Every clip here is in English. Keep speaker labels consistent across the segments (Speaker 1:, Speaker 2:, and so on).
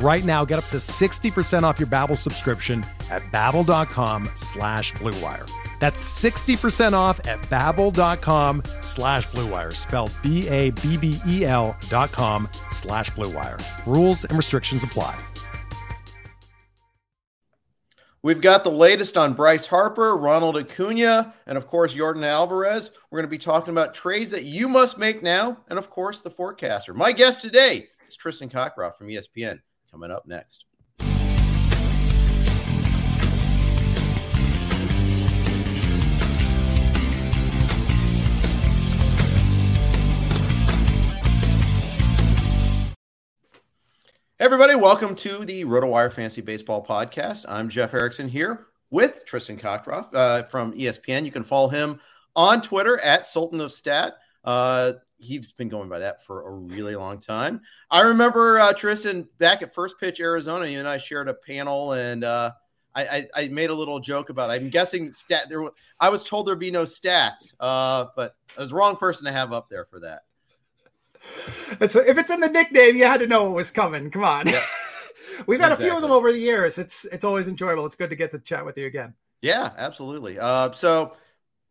Speaker 1: Right now, get up to 60% off your Babbel subscription at babbel.com slash bluewire. That's 60% off at babbel.com slash bluewire, spelled B-A-B-B-E-L dot com slash bluewire. Rules and restrictions apply.
Speaker 2: We've got the latest on Bryce Harper, Ronald Acuna, and of course, Yordan Alvarez. We're going to be talking about trades that you must make now, and of course, the forecaster. My guest today is Tristan Cockcroft from ESPN. Coming up next. Everybody, welcome to the RotoWire Fantasy Baseball Podcast. I'm Jeff Erickson here with Tristan Cockcroft uh, from ESPN. You can follow him on Twitter at Sultan of Stat. Uh, he's been going by that for a really long time. I remember uh, Tristan back at First Pitch Arizona. You and I shared a panel, and uh, I, I, I, made a little joke about. It. I'm guessing stat. There, I was told there'd be no stats, uh, but I was the wrong person to have up there for that.
Speaker 3: It's, if it's in the nickname, you had to know it was coming. Come on. We've had exactly. a few of them over the years. It's it's always enjoyable. It's good to get to chat with you again.
Speaker 2: Yeah, absolutely. Uh, so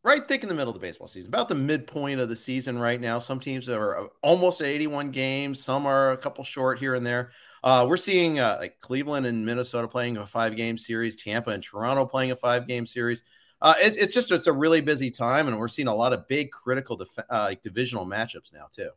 Speaker 2: right thick in the middle of the baseball season, about the midpoint of the season right now. Some teams are uh, almost at 81 games. Some are a couple short here and there. Uh, we're seeing uh, like Cleveland and Minnesota playing a five game series, Tampa and Toronto playing a five game series. Uh, it, it's just it's a really busy time, and we're seeing a lot of big critical def- uh, like divisional matchups now too.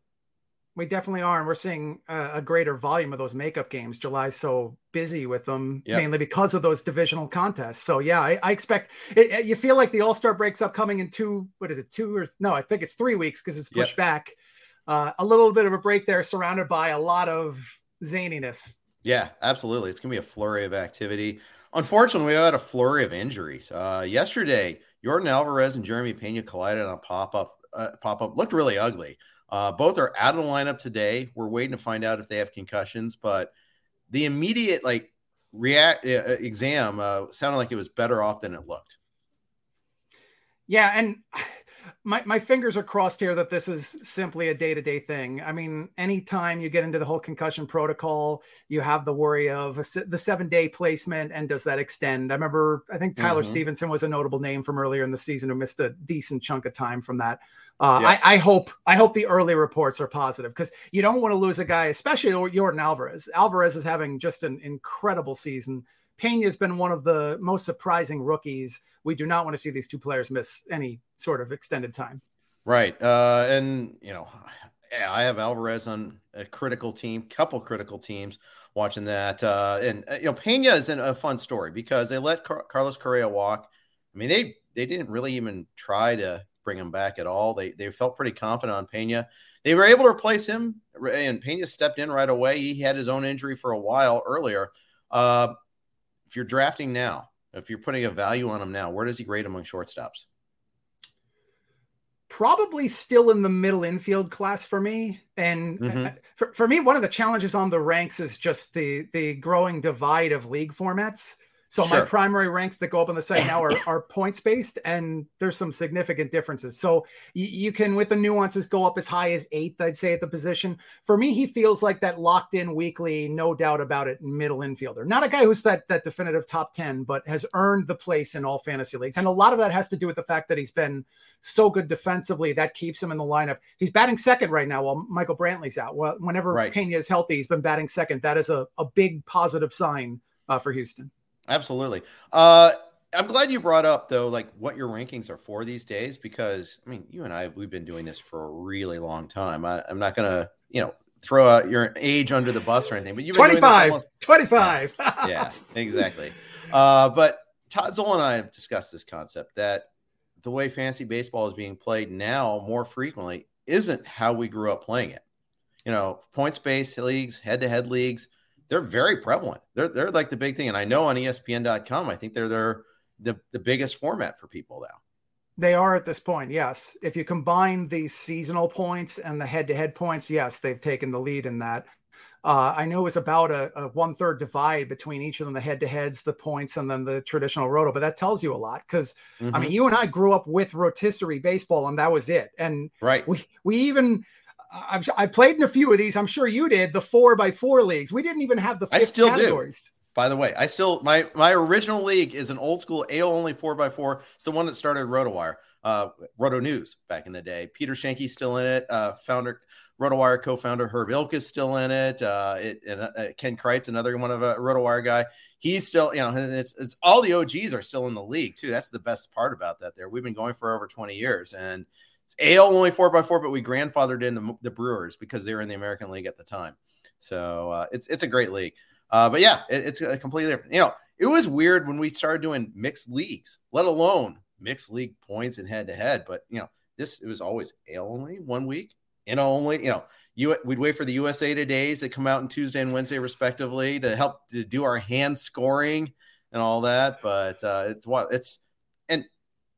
Speaker 3: We definitely are, and we're seeing a, a greater volume of those makeup games. July's so busy with them, yep. mainly because of those divisional contests. So yeah, I, I expect it, you feel like the All Star break's upcoming in two. What is it? Two or no? I think it's three weeks because it's pushed yep. back. Uh, a little bit of a break there, surrounded by a lot of zaniness.
Speaker 2: Yeah, absolutely. It's gonna be a flurry of activity. Unfortunately, we had a flurry of injuries. Uh, yesterday, Yordan Alvarez and Jeremy Pena collided on a pop up. Uh, pop up looked really ugly. Uh, both are out of the lineup today. We're waiting to find out if they have concussions, but the immediate like react uh, uh, exam uh, sounded like it was better off than it looked.
Speaker 3: Yeah, and my, my fingers are crossed here that this is simply a day-to-day thing. I mean, anytime you get into the whole concussion protocol, you have the worry of a, the seven-day placement and does that extend? I remember, I think Tyler mm-hmm. Stephenson was a notable name from earlier in the season who missed a decent chunk of time from that. Uh, yeah. I, I, hope I hope the early reports are positive because you don't want to lose a guy, especially Yordan Alvarez. Alvarez is having just an incredible season. Pena has been one of the most surprising rookies. We do not want to see these two players miss any sort of extended time.
Speaker 2: Right, uh, and you know, I have Alvarez on a critical team, couple critical teams watching that, uh, and uh, you know, Pena is a fun story because they let Car- Carlos Correa walk. I mean, they they didn't really even try to bring him back at all. They they felt pretty confident on Pena. They were able to replace him, and Pena stepped in right away. He had his own injury for a while earlier. Uh, if you're drafting now, if you're putting a value on him now, where does he grade among shortstops?
Speaker 3: Probably still in the middle infield class for me. And mm-hmm. for, for me, one of the challenges on the ranks is just the the growing divide of league formats. So sure. my primary ranks that go up on the site now are, are points based, and there's some significant differences. So you, you can, with the nuances, go up as high as eighth, I'd say, at the position. For me, he feels like that locked in weekly, no doubt about it, middle infielder. Not a guy who's that that definitive top ten, but has earned the place in all fantasy leagues. And a lot of that has to do with the fact that he's been so good defensively that keeps him in the lineup. He's batting second right now while Michael Brantley's out. Well, whenever right. Pena is healthy, he's been batting second. That is a, a big positive sign uh, for Houston.
Speaker 2: Absolutely. Uh, I'm glad you brought up though, like what your rankings are for these days, because I mean, you and I we've been doing this for a really long time. I, am not gonna, you know, throw out your age under the bus or anything, but you've
Speaker 3: 25, almost... 25.
Speaker 2: yeah, exactly. Uh, but Todd Zola and I have discussed this concept that the way fantasy baseball is being played now more frequently isn't how we grew up playing it. You know, points based leagues, head to head leagues, they're very prevalent. They're, they're like the big thing. And I know on ESPN.com, I think they're, they're the, the biggest format for people now.
Speaker 3: They are at this point, yes. If you combine the seasonal points and the head to head points, yes, they've taken the lead in that. Uh, I know it's about a, a one third divide between each of them, the head to heads, the points, and then the traditional roto. But that tells you a lot because mm-hmm. I mean, you and I grew up with rotisserie baseball, and that was it. And
Speaker 2: right,
Speaker 3: we we even I've I played in a few of these. I'm sure you did the four by four leagues. We didn't even have the I still categories.
Speaker 2: do. By the way, I still my my original league is an old school AL only four by four. It's the one that started RotoWire, uh, Roto News back in the day. Peter Schoenke's still in it. Uh, founder RotoWire co-founder Herb Ilk is still in it. Uh, it and uh, Ken Kreitz, another one of a RotoWire guy, he's still, you know, it's it's all the OGs are still in the league too. That's the best part about that. There, we've been going for over 20 years, and it's AL only four by four, but we grandfathered in the, the Brewers because they were in the American League at the time. So uh, it's it's a great league. Uh, but yeah, it, it's a completely different. You know, it was weird when we started doing mixed leagues, let alone mixed league points and head to head. But you know, this it was always AL only one week, know, only, you know, you we'd wait for the USA Todays that come out on Tuesday and Wednesday respectively to help to do our hand scoring and all that. But uh, it's what it's and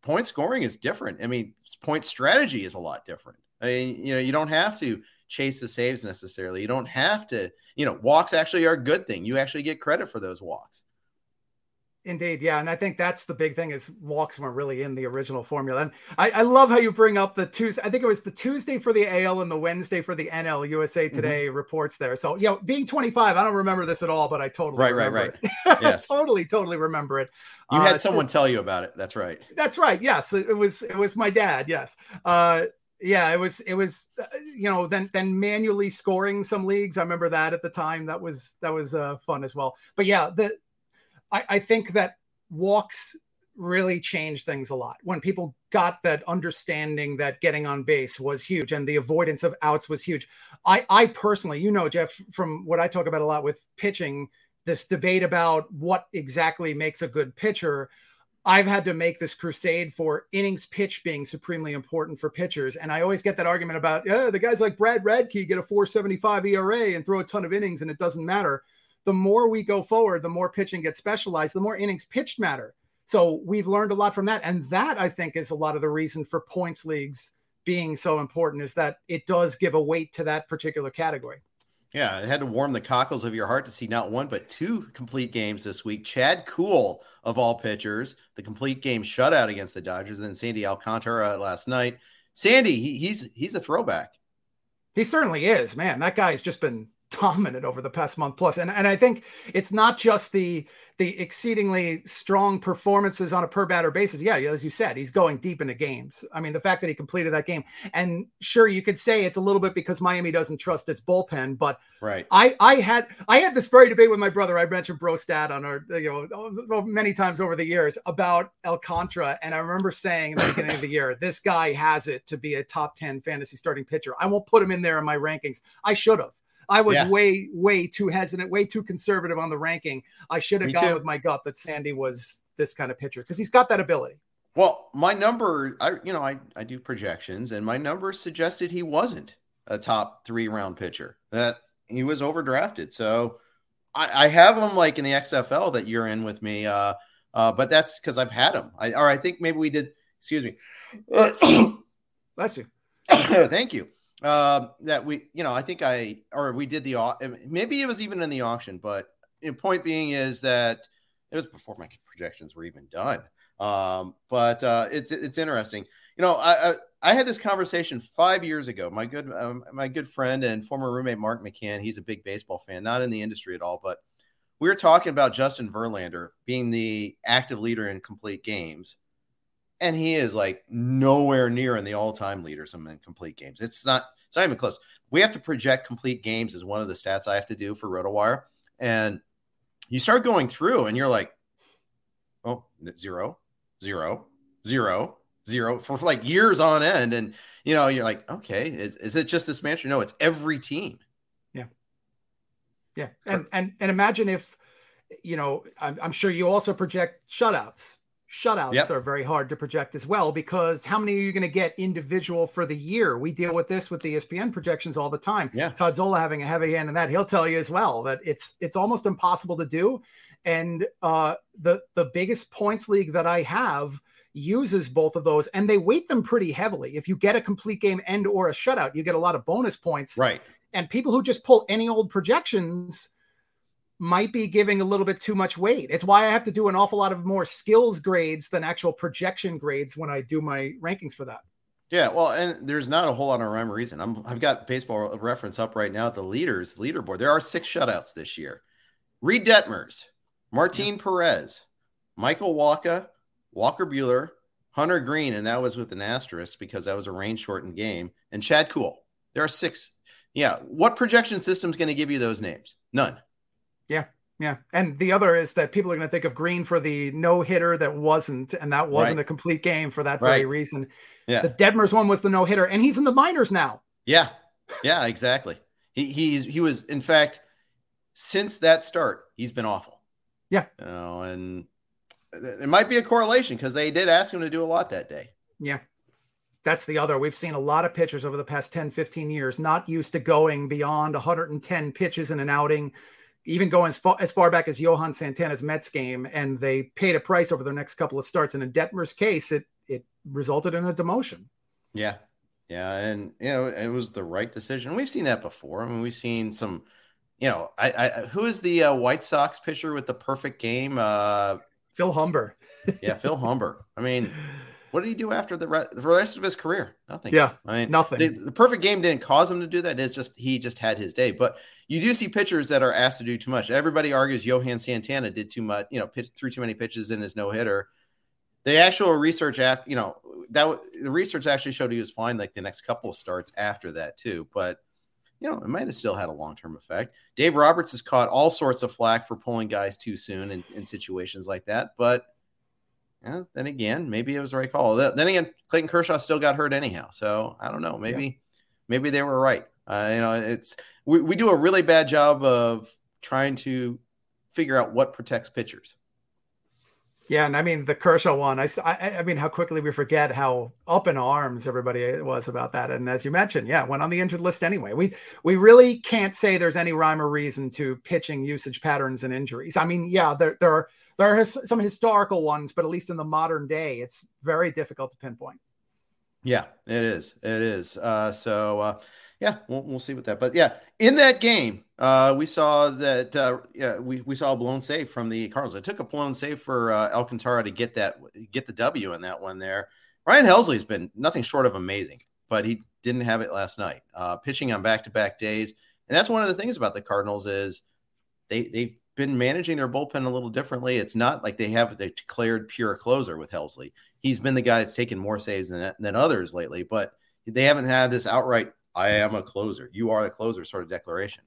Speaker 2: point scoring is different. I mean, point strategy is a lot different. I mean, you know, you don't have to chase the saves necessarily. You don't have to, you know, walks actually are a good thing. You actually get credit for those walks.
Speaker 3: Indeed, yeah, and I think that's the big thing is walks weren't really in the original formula. And I, I love how you bring up the Tuesday. I think it was the Tuesday for the AL and the Wednesday for the NL. USA mm-hmm. Today mm-hmm. reports there. So you know, being 25, I don't remember this at all, but I totally
Speaker 2: right, right, right.
Speaker 3: yes, totally, totally remember it.
Speaker 2: You uh, had someone so, tell you about it. That's right.
Speaker 3: That's right. Yes, it was. It was my dad. Yes. Uh, yeah, it was. It was. Uh, you know, then then manually scoring some leagues. I remember that at the time. That was that was uh, fun as well. But yeah, the I, I think that walks really changed things a lot when people got that understanding that getting on base was huge and the avoidance of outs was huge. I, I personally, you know, Jeff, from what I talk about a lot with pitching, this debate about what exactly makes a good pitcher. I've had to make this crusade for innings pitch being supremely important for pitchers. And I always get that argument about, yeah, the guys like Brad Radke get a 475 ERA and throw a ton of innings and it doesn't matter the more we go forward, the more pitching gets specialized, the more innings pitched matter. So we've learned a lot from that. And that I think is a lot of the reason for points leagues being so important is that it does give a weight to that particular category.
Speaker 2: Yeah, it had to warm the cockles of your heart to see not one but two complete games this week. Chad Kuhl of all pitchers, the complete game shutout against the Dodgers, and then Sandy Alcantara last night. Sandy, he, he's he's a throwback.
Speaker 3: He certainly is, man. That guy's just been dominant over the past month plus. And and I think it's not just the the exceedingly strong performances on a per batter basis. Yeah, as you said, he's going deep into games. I mean, the fact that he completed that game, and sure, you could say it's a little bit because Miami doesn't trust its bullpen, but
Speaker 2: right.
Speaker 3: I I had I had this very debate with my brother. I mentioned Brostat on our you know many times over the years about Alcantara, and I remember saying in the beginning of the year, this guy has it to be a top ten fantasy starting pitcher. I won't put him in there in my rankings. I should have. I was yeah. way, way too hesitant, way too conservative on the ranking. I should have gone too. with my gut that Sandy was this kind of pitcher because he's got that ability.
Speaker 2: Well, my number, I you know, I, I do projections, and my number suggested he wasn't a top three round pitcher. That he was overdrafted. So I, I have him like in the XFL that you're in with me. Uh, uh, but that's because I've had him. I or I think maybe we did. Excuse me.
Speaker 3: Bless you.
Speaker 2: Thank you uh, that we, you know, I think I or we did the maybe it was even in the auction, but the point being is that it was before my projections were even done. Um, but uh, it's it's interesting. You know, I, I, I had this conversation five years ago. My good um, my good friend and former roommate Mark McCann. He's a big baseball fan, not in the industry at all, but we were talking about Justin Verlander being the active leader in complete games and he is like nowhere near in the all-time leaders in complete games. It's not it's not even close. We have to project complete games as one of the stats I have to do for RotoWire, and you start going through, and you're like, oh, zero, zero, zero, zero for like years on end. And, you know, you're like, okay, is, is it just this manager? No, it's every team.
Speaker 3: Yeah. Yeah. And, and, and imagine if, you know, I'm, I'm sure you also project shutouts Shutouts yep. are very hard to project as well because how many are you going to get individual for the year? We deal with this with the ESPN projections all the time.
Speaker 2: Yeah.
Speaker 3: Todd Zola having a heavy hand in that, he'll tell you as well that it's it's almost impossible to do. And uh, the the biggest points league that I have uses both of those, and they weight them pretty heavily. If you get a complete game and or a shutout, you get a lot of bonus points.
Speaker 2: Right.
Speaker 3: And people who just pull any old projections might be giving a little bit too much weight. It's why I have to do an awful lot of more skills grades than actual projection grades when I do my rankings for that.
Speaker 2: Yeah, well, and there's not a whole lot of rhyme or reason. I'm, I've got baseball reference up right now. at The leaders, leaderboard. There are six shutouts this year. Reid Detmers, Martin yeah. Perez, Michael Walker, Walker Buehler, Hunter Greene, and that was with an asterisk because that was a rain shortened game, and Chad Kuhl. There are six. Yeah. What projection system is going to give you those names? None.
Speaker 3: Yeah. Yeah. And the other is that people are going to think of Greene for the no hitter that wasn't, and that wasn't right. a complete game for that very reason.
Speaker 2: Yeah.
Speaker 3: The Detmers one was the no hitter, and he's in the minors now.
Speaker 2: Yeah. Yeah, exactly. he he's he was in fact since that start, he's been awful.
Speaker 3: Yeah.
Speaker 2: You know, and it might be a correlation because they did ask him to do a lot that day.
Speaker 3: Yeah. That's the other. We've seen a lot of pitchers over the past 10, 15 years not used to going beyond 110 pitches in an outing even going as far, as far back as Johan Santana's Mets game, and they paid a price over their next couple of starts. And in Detmer's case, it it resulted in a demotion.
Speaker 2: Yeah, yeah, and you know it was the right decision. We've seen that before. I mean, we've seen some. You know, I, I who is the uh, White Sox pitcher with the perfect game? Uh,
Speaker 3: Phil Humber.
Speaker 2: yeah, Phil Humber. I mean, what did he do after the, re- the rest of his career? Nothing.
Speaker 3: Yeah,
Speaker 2: I mean,
Speaker 3: nothing.
Speaker 2: The, the, perfect game didn't cause him to do that. It's just he just had his day. But you do see pitchers that are asked to do too much. Everybody argues Johan Santana did too much. You know, pitch, threw too many pitches in his no hitter. The actual research after you know that the research actually showed he was fine like the next couple starts after that too. But you know, it might have still had a long term effect. Dave Roberts has caught all sorts of flack for pulling guys too soon in, in situations like that, but yeah, then again, maybe it was the right call. Then again, Clayton Kershaw still got hurt anyhow. So I don't know. Maybe, yeah. maybe they were right. Uh, you know, it's we, we do a really bad job of trying to figure out what protects pitchers.
Speaker 3: Yeah, and I mean the Kershaw one. I, I, I mean how quickly we forget how up in arms everybody was about that. And as you mentioned, yeah, went on the injured list anyway. We we really can't say there's any rhyme or reason to pitching usage patterns and injuries. I mean, yeah, there there are there are some historical ones, but at least in the modern day, it's very difficult to pinpoint.
Speaker 2: Yeah, it is. It is. Uh, so, uh, yeah, we'll, we'll see with that. But yeah, in that game, uh, we saw that uh, yeah, we, we saw a blown save from the Cardinals. It took a blown save for uh, Alcantara to get that get the W in that one there. Ryan Helsley's been nothing short of amazing, but he didn't have it last night. Uh, pitching on back to back days, and that's one of the things about the Cardinals is they they been managing their bullpen a little differently. It's not like they have a declared pure closer with Helsley. He's been the guy that's taken more saves than, than others lately, but they haven't had this outright, I am a closer. You are the closer sort of declaration.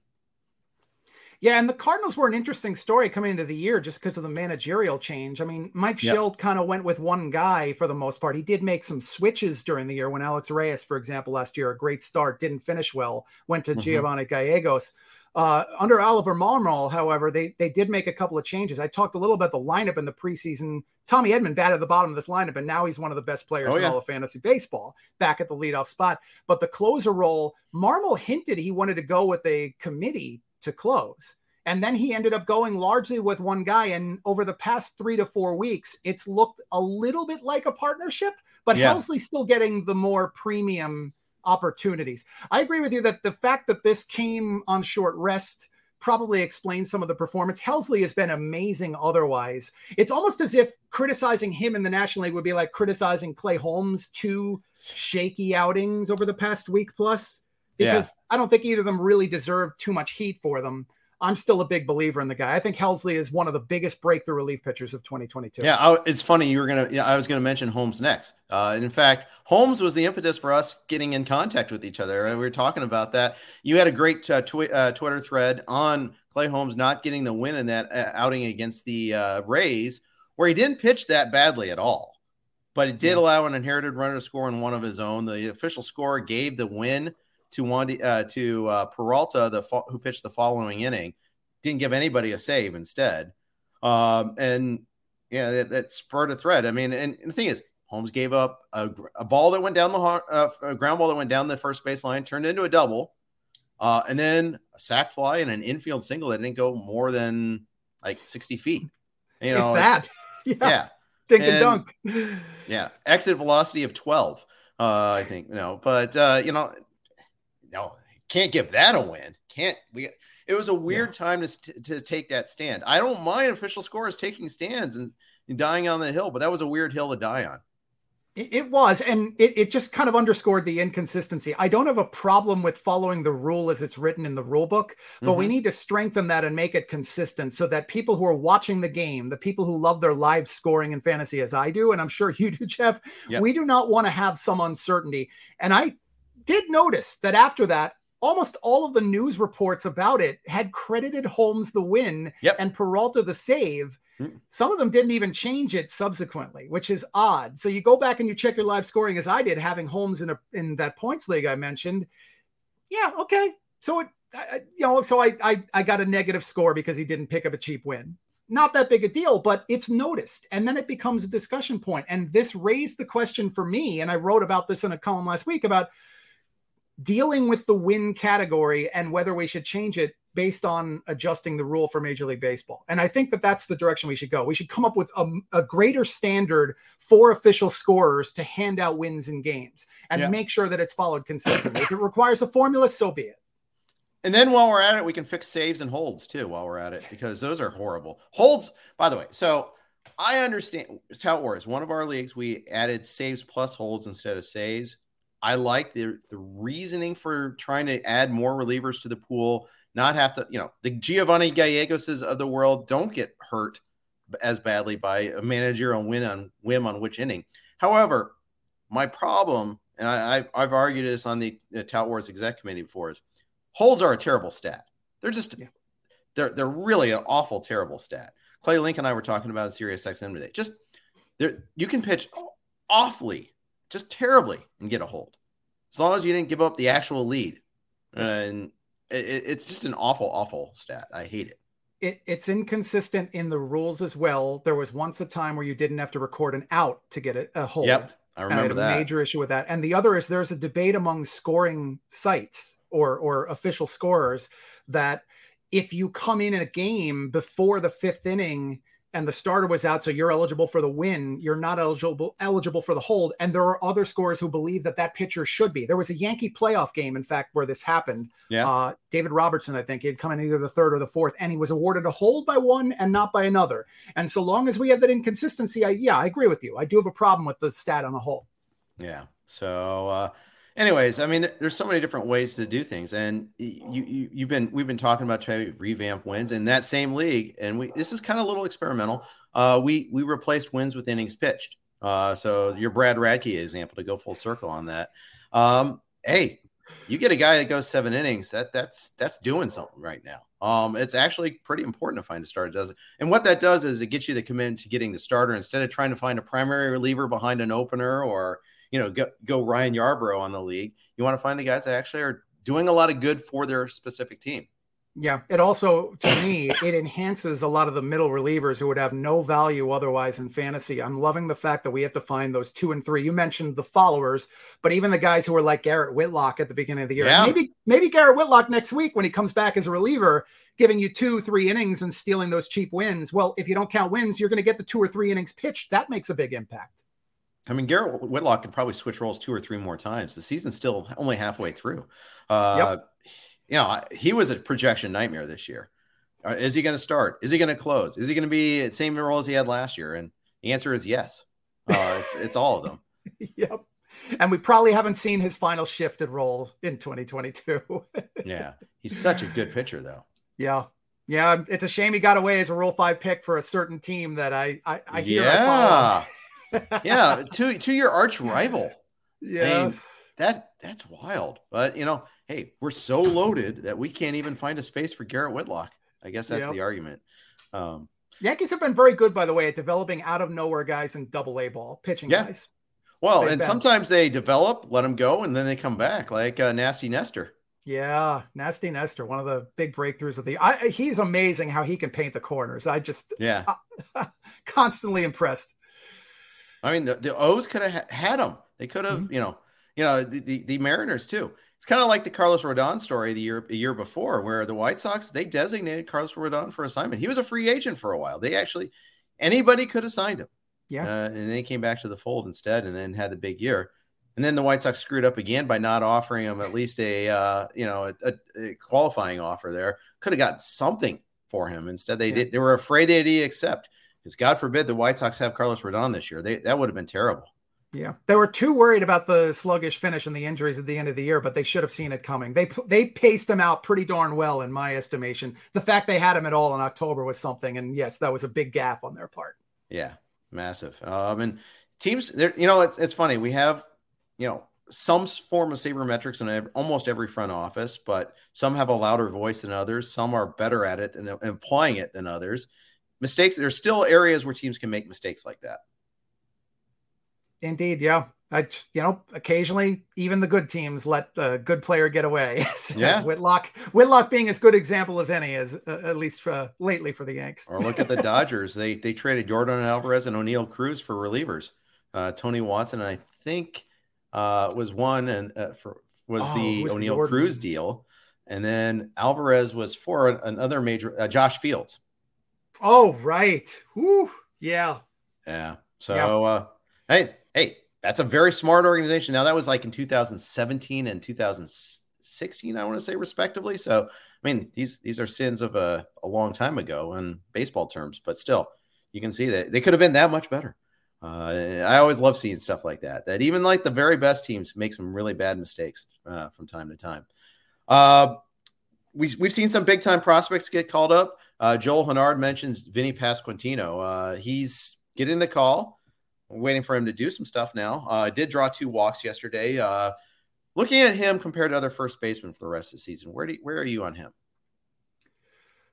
Speaker 3: Yeah, and the Cardinals were an interesting story coming into the year just because of the managerial change. I mean, Mike yep. Kind of went with one guy for the most part. He did make some switches during the year when Alex Reyes, for example, last year, a great start, didn't finish well, went to mm-hmm. Giovanni Gallegos. Uh, under Oliver Marmol, however, they they did make a couple of changes. I talked a little about the lineup in the preseason. Tommy Edman batted at the bottom of this lineup, and now he's one of the best players oh, yeah. in all of fantasy baseball, back at the leadoff spot. But the closer role, Marmol hinted he wanted to go with a committee to close. And then he ended up going largely with one guy. And over the past three to four weeks, it's looked a little bit like a partnership, but yeah. Helsley's still getting the more premium opportunities. I agree with you that the fact that this came on short rest probably explains some of the performance. Helsley has been amazing otherwise. It's almost as if criticizing him in the National League would be like criticizing Clay Holmes two shaky outings over the past week plus because yeah. I don't think either of them really deserve too much heat for them. I'm still a big believer in the guy. I think Helsley is one of the biggest breakthrough relief pitchers of 2022.
Speaker 2: Yeah, I, it's funny you were gonna. Yeah, I was gonna mention Holmes next. Uh, in fact, Holmes was the impetus for us getting in contact with each other. We were talking about that. You had a great uh, twi- uh, Twitter thread on Clay Holmes not getting the win in that uh, outing against the uh, Rays. where he didn't pitch that badly at all, but it did allow an inherited runner to score in one of his own. The official score gave the win to one uh, to uh, Peralta, the who pitched the following inning. Didn't give anybody a save instead, um, and yeah, that, that, spurred a threat. I mean, and, and, the thing is, Holmes gave up a, a ball that went down the uh, a ground ball that went down the first baseline, turned into a double, uh, and then a sac fly and an infield single that didn't go more than like sixty feet. You know
Speaker 3: that. Yeah.
Speaker 2: yeah.
Speaker 3: Dink and, and, dunk.
Speaker 2: Yeah. Exit velocity of 12. Uh, I think, you know, but uh, you know, no, can't give that a win. Can't we it was a weird yeah. time to, to take that stand. I don't mind official scores taking stands and, and dying on the hill, but that was a weird hill to die on.
Speaker 3: It was, and it, it just kind of underscored the inconsistency. I don't have a problem with following the rule as it's written in the rule book, but mm-hmm. we need to strengthen that and make it consistent so that people who are watching the game, the people who love their live scoring in fantasy as I do, and I'm sure you do, Jeff, yep. we do not want to have some uncertainty. And I did notice that after that, almost all of the news reports about it had credited Holmes the win
Speaker 2: yep.
Speaker 3: and Peralta the save. Hmm. Some of them didn't even change it subsequently, which is odd. So you go back and you check your live scoring as I did, having Holmes in a in that points league I mentioned. Yeah, okay. So it, I, you know, so I, I I got a negative score because he didn't pick up a cheap win. Not that big a deal, but it's noticed, and then it becomes a discussion point. And this raised the question for me, and I wrote about this in a column last week about dealing with the win category and whether we should change it based on adjusting the rule for Major League Baseball. And I think that that's the direction we should go. We should come up with a, a greater standard for official scorers to hand out wins in games and yeah. make sure that it's followed consistently. if it requires a formula, so be it.
Speaker 2: And then while we're at it, we can fix saves and holds too while we're at it because those are horrible. Holds, by the way, so I understand it's how it works. One of our leagues, we added saves plus holds instead of saves. I like the the reasoning for trying to add more relievers to the pool, not have to, you know, the Giovanni Gallegoses of the world don't get hurt as badly by a managerial win on whim on which inning. However, my problem, and I, have argued this on the, the Tout Wars exec committee before, is holds are a terrible stat. They're just yeah. they're they're really an awful terrible stat. Clay Link and I were talking about a Sirius XM today. Just there, you can pitch awfully just terribly and get a hold. As long as you didn't give up the actual lead. And it, it's just an awful, awful stat. I hate it.
Speaker 3: It, it's inconsistent in the rules as well. There was once a time where you didn't have to record an out to get a, a hold.
Speaker 2: Yep, I remember I had a
Speaker 3: that. Major issue with that. And the other is there's a debate among scoring sites or or official scorers that if you come in a game before the fifth inning and the starter was out, so you're eligible for the win. You're not eligible eligible for the hold. And there are other scorers who believe that that pitcher should be. There was a Yankee playoff game, in fact, where this happened.
Speaker 2: Yeah. Uh,
Speaker 3: David Robertson, I think, he'd come in either the third or the fourth, and he was awarded a hold by one and not by another. And so long as we have that inconsistency, I yeah, I agree with you. I do have a problem with the stat on the whole.
Speaker 2: Yeah. So. uh anyways, I mean, there's so many different ways to do things, and you, you you've been we've been talking about trying to revamp wins in that same league, and we this is kind of a little experimental. Uh, we we replaced wins with innings pitched. Uh, so your Brad Radke example to go full circle on that. Um, hey, you get a guy that goes seven innings, that that's that's doing something right now. Um, it's actually pretty important to find a starter does it. And what that does is it gets you the commitment to getting the starter instead of trying to find a primary reliever behind an opener or you know, go, go Ryan Yarbrough on the league. You want to find the guys that actually are doing a lot of good for their specific team.
Speaker 3: Yeah, it also to me it enhances a lot of the middle relievers who would have no value otherwise in fantasy. I'm loving the fact that we have to find those two and three. You mentioned the followers, but even the guys who are like Garrett Whitlock at the beginning of the year. Yeah. Maybe maybe Garrett Whitlock next week when he comes back as a reliever, giving you two, three innings and stealing those cheap wins. Well, if you don't count wins, you're going to get the two or three innings pitched. That makes a big impact.
Speaker 2: I mean, Garrett Whitlock could probably switch roles two or three more times. The season's still only halfway through. Uh, yep. You know, he was a projection nightmare this year. Uh, is he going to start? Is he going to close? Is he going to be the same role as he had last year? And the answer is yes. Uh, it's, it's all of them.
Speaker 3: yep. And we probably haven't seen his final shifted role in 2022.
Speaker 2: yeah. He's such a good pitcher, though.
Speaker 3: Yeah. Yeah. It's a shame he got away as a Rule 5 pick for a certain team that I, I, I hear.
Speaker 2: Yeah. I yeah, to to your arch rival.
Speaker 3: Yes. I mean,
Speaker 2: that that's wild. But you know, hey, we're so loaded that we can't even find a space for Garrett Whitlock. I guess that's yep. the argument. Um,
Speaker 3: Yankees have been very good, by the way, at developing out of nowhere guys in double A ball, pitching yeah. guys.
Speaker 2: Well, They've and been. sometimes they develop, let them go, and then they come back, like uh, Nasty Nestor.
Speaker 3: Yeah, Nasty Nestor, one of the big breakthroughs of the. I, he's amazing how he can paint the corners. I just
Speaker 2: yeah,
Speaker 3: constantly impressed.
Speaker 2: I mean, the, the O's could have had him. They could have, mm-hmm. you know, you know, the, the, the Mariners too. It's kind of like the Carlos Rodon story the year a year before, where the White Sox they designated Carlos Rodon for assignment. He was a free agent for a while. They actually anybody could have signed him.
Speaker 3: Yeah, uh,
Speaker 2: and then he came back to the fold instead, and then had the big year. And then the White Sox screwed up again by not offering him at least a uh, you know a, a, qualifying offer. There could have gotten something for him. Instead, they yeah. did. They were afraid they'd accept because God forbid the White Sox have Carlos Rodon this year. They that would have been terrible.
Speaker 3: Yeah, they were too worried about the sluggish finish and the injuries at the end of the year, but they should have seen it coming. They they paced him out pretty darn well, in my estimation. The fact they had him at all in October was something, and yes, that was a big gaffe on their part.
Speaker 2: Yeah, massive. Um, and teams, there, you know, it's it's funny. We have, you know, some form of sabermetrics in almost every front office, but some have a louder voice than others. Some are better at it and employing it than others. Mistakes. There's still areas where teams can make mistakes like that.
Speaker 3: Indeed, yeah. I, you know, occasionally even the good teams let a good player get away.
Speaker 2: yeah,
Speaker 3: Whitlock, Whitlock being as good example of any as uh, at least for, uh, lately for the Yanks.
Speaker 2: or look at the Dodgers. They they traded Yordan Alvarez and Oneil Cruz for relievers. Uh, Tony Watson, I think, uh, was one and uh, for was oh, the Oneil Cruz deal, and then Alvarez was for another major uh, Josh Fields.
Speaker 3: Oh right, Woo. yeah,
Speaker 2: yeah. So yeah. hey hey, that's a very smart organization. Now that was like in 2017 and 2016, I want to say respectively. So I mean, these these are sins of a, a long time ago in baseball terms, but still, you can see that they could have been that much better. Uh, I always love seeing stuff like that. That even like the very best teams make some really bad mistakes uh, from time to time. Uh, we, we've seen some big time prospects get called up. Uh, Joel Hunard mentions Vinny Pasquantino. Uh, he's getting the call waiting for him to do some stuff now. Uh, did draw two walks yesterday. Uh, looking at him compared to other first basemen for the rest of the season, where do you, where are you on him?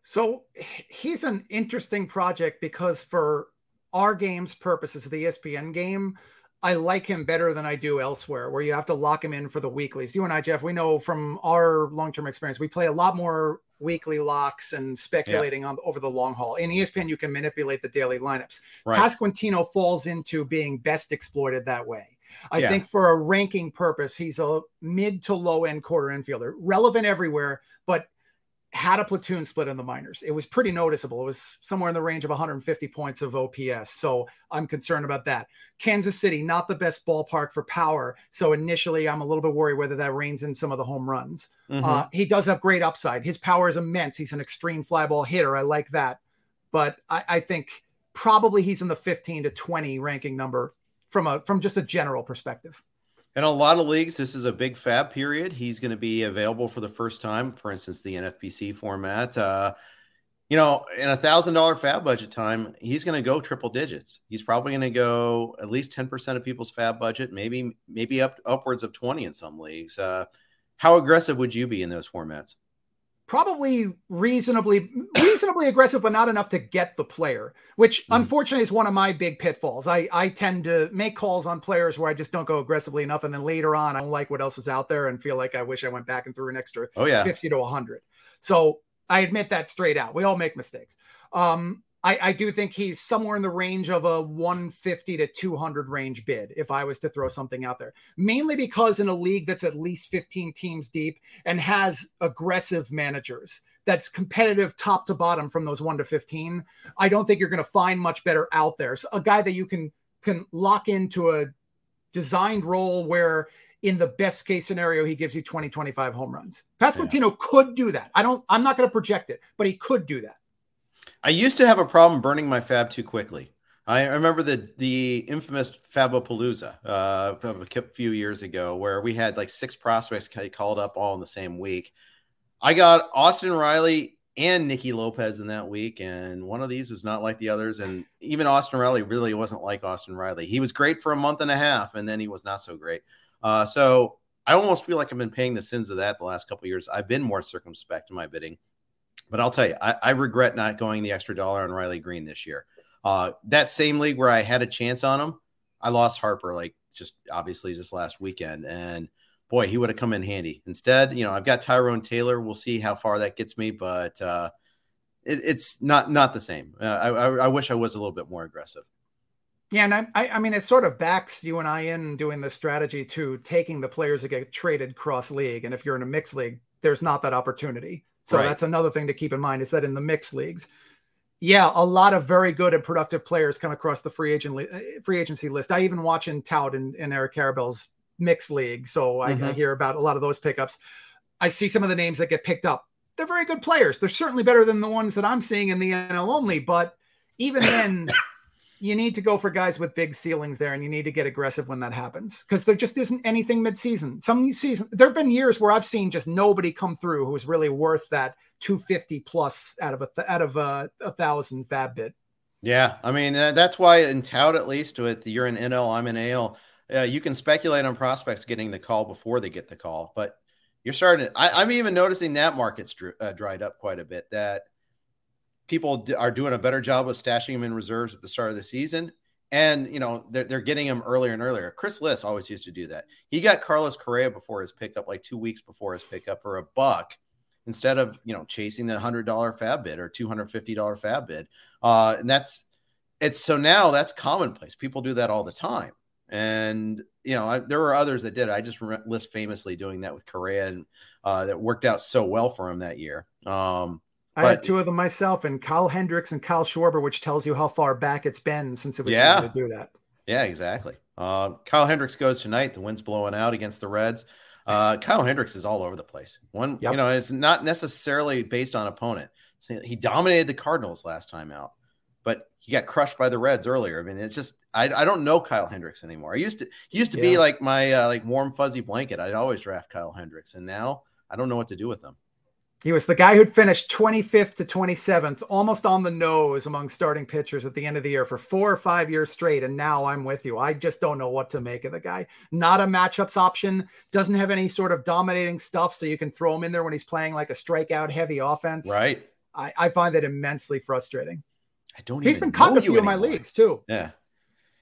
Speaker 3: So he's an interesting project because for our game's purposes, the ESPN game, I like him better than I do elsewhere, where you have to lock him in for the weeklies. You and I, Jeff, we know from our long term experience, we play a lot more weekly locks and speculating yeah. on over the long haul. In ESPN, you can manipulate the daily lineups. Right. Pasquantino falls into being best exploited that way. I yeah. think for a ranking purpose, he's a mid to low end quarter infielder, relevant everywhere, but had a platoon split in the minors. It was pretty noticeable. It was somewhere in the range of 150 points of OPS. So I'm concerned about that. Kansas City, not the best ballpark for power. So initially, I'm a little bit worried whether that reins in some of the home runs. Mm-hmm. Uh, he does have great upside. His power is immense. He's an extreme fly ball hitter. I like that. But I, I think probably he's in the 15 to 20 ranking number from a from just a general perspective.
Speaker 2: In a lot of leagues, this is a big FAAB period. He's going to be available for the first time, for instance, the NFBC format. Uh, you know, in a thousand dollar FAAB budget time, he's going to go triple digits. He's probably going to go at least 10% of people's FAAB budget, maybe, maybe up upwards of 20 in some leagues. Uh, how aggressive would you be in those formats?
Speaker 3: Probably reasonably reasonably aggressive but not enough to get the player which mm. unfortunately is one of my big pitfalls. I i tend to make calls on players where i just don't go aggressively enough and then later on i don't like what else is out there and feel like i wish i went back and threw an extra
Speaker 2: oh yeah.
Speaker 3: 50 to 100 so i admit that straight out. We all make mistakes. Um I, I, do think he's somewhere in the range of a 150 to 200 range bid if I was to throw something out there. Mainly because in a league that's at least 15 teams deep and has aggressive managers that's competitive top to bottom from those 1 to 15, I don't think you're going to find much better out there. So a guy that you can can lock into a designed role where in the best case scenario he gives you 20 25 home runs. Pasquantino yeah. could do that. I don't I'm not going to project it, but he could do that.
Speaker 2: I used to have a problem burning my FAAB too quickly. I remember the the infamous Fabapalooza uh, a few years ago, where we had like six prospects called up all in the same week. I got Austin Riley and Nicky Lopez in that week, and one of these was not like the others. And even Austin Riley really wasn't like Austin Riley. He was great for a month and a half, and then he was not so great. Uh, so I almost feel like I've been paying the sins of that the last couple years. I've been more circumspect in my bidding. But I'll tell you, I, I regret not going the extra dollar on Riley Greene this year. Uh, that same league where I had a chance on him, I lost Harper like just obviously just last weekend, and boy, he would have come in handy. Instead, you know, I've got Tyrone Taylor. We'll see how far that gets me, but uh, it, it's not not the same. Uh, I, I, wish I was a little bit more aggressive.
Speaker 3: Yeah, and I, I mean, it sort of backs you and I in doing the strategy to taking the players that get traded cross league, and if you're in a mixed league, there's not that opportunity. So right. that's another thing to keep in mind is that in the mixed leagues, yeah, a lot of very good and productive players come across the free agent li- uh, free agency list. I even watch and tout in, in Eric Karabell's mixed league, so I, mm-hmm. I hear about a lot of those pickups. I see some of the names that get picked up they're very good players. They're certainly better than the ones that I'm seeing in the NL only. But even then, you need to go for guys with big ceilings there, and you need to get aggressive when that happens because there just isn't anything midseason. Some season there have been years where I've seen just nobody come through who was really worth that 250 plus out of a out of a, a thousand FAAB bid.
Speaker 2: Yeah, I mean that's why in tout at least with you're in NL, I'm in AL. Uh, you can speculate on prospects getting the call before they get the call, but you're starting to, I, am even noticing that market's dr- uh, dried up quite a bit. That people are doing a better job of stashing them in reserves at the start of the season. And, you know, they're, they're getting them earlier and earlier. Chris Liss always used to do that. He got Carlos Correa before his pickup, like two weeks before his pickup for a buck instead of, you know, chasing the $100 FAAB bid or $250 FAAB bid. Uh, and that's, it's so now that's commonplace. People do that all the time. And you know, I, there were others that did. I just Liss famously doing that with Correa, and uh, that worked out so well for him that year. Um,
Speaker 3: I had two of them myself, and Kyle Hendricks and Kyle Schwarber, which tells you how far back it's been since it was yeah. to do that.
Speaker 2: Yeah, exactly. Uh, Kyle Hendricks goes tonight. The wind's blowing out against the Reds. Uh, Kyle Hendricks is all over the place. One, yep. you know, it's not necessarily based on opponent. He dominated the Cardinals last time out but he got crushed by the Reds earlier. I mean, it's just I, I don't know Kyle Hendricks anymore. I used to he used to yeah. be like my uh, like warm fuzzy blanket. I'd always draft Kyle Hendricks, and now I don't know what to do with him.
Speaker 3: He was the guy who'd finished 25th to 27th, almost on the nose among starting pitchers at the end of the year for four or five years straight. And now I'm with you. I just don't know what to make of the guy. Not a matchups option, doesn't have any sort of dominating stuff. So you can throw him in there when he's playing like a strikeout heavy offense.
Speaker 2: Right.
Speaker 3: I, I find that immensely frustrating.
Speaker 2: I don't.
Speaker 3: He's been caught in a few of my leagues too.
Speaker 2: Yeah,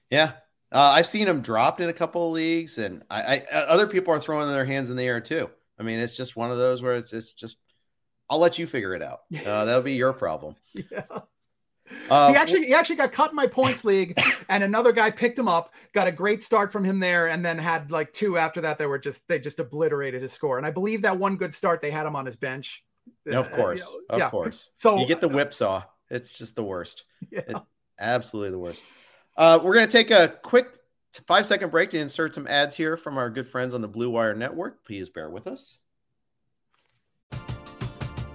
Speaker 2: yeah. Uh, I've seen him dropped in a couple of leagues, and I, I, other people are throwing their hands in the air too. I mean, it's just one of those where it's it's just. I'll let you figure it out. Uh, that'll be your problem.
Speaker 3: Yeah. Uh, he actually he actually got cut in my points league, and another guy picked him up, got a great start from him there, and then had like two after that. They were just they just obliterated his score. And I believe that one good start they had him on his bench.
Speaker 2: No, of course, uh, you know, of yeah. course. So you get the whipsaw. It's just the worst. Yeah. It, absolutely the worst. Uh, we're going to take a quick five second break to insert some ads here from our good friends on the Blue Wire Network. Please bear with us.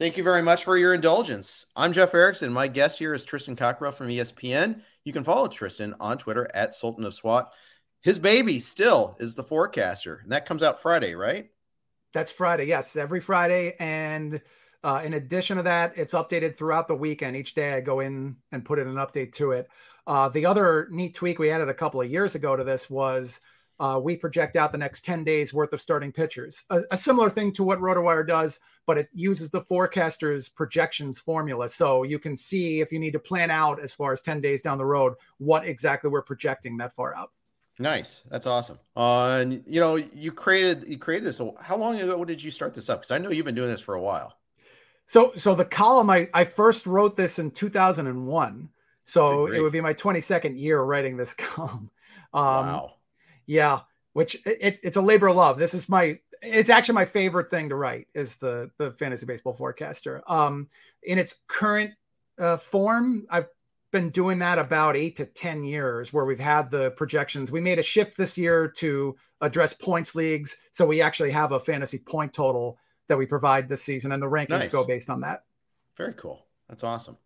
Speaker 2: Thank you very much for your indulgence. I'm Jeff Erickson. My guest here is Tristan Cockcroft from ESPN. You can follow Tristan on Twitter at Sultan of Stat. His baby still is the forecaster, and that comes out Friday, right?
Speaker 3: That's Friday, yes, every Friday. And uh, in addition to that, it's updated throughout the weekend. Each day I go in and put in an update to it. Uh, the other neat tweak we added a couple of years ago to this was uh, we project out the next 10 days worth of starting pitchers. A, a, similar thing to what RotoWire does, but it uses the forecaster's projections formula. So you can see if you need to plan out as far as 10 days down the road, what exactly we're projecting that far out.
Speaker 2: Nice. That's awesome. Uh, and you know, you created, you created this. How long ago did you start this up? Cause I know you've been doing this for a while.
Speaker 3: So, so the column, I, I first wrote this in 2001. So it would be my 22nd year writing this column. Um, wow yeah, which it, it's a labor of love. This is my it's actually my favorite thing to write is the the fantasy baseball forecaster. Um, in its current uh, form, I've been doing that about eight to ten years, where we've had the projections. We made a shift this year to address points leagues, so we actually have a fantasy point total that we provide this season, and the rankings nice. go based on that.
Speaker 2: Very cool. That's awesome.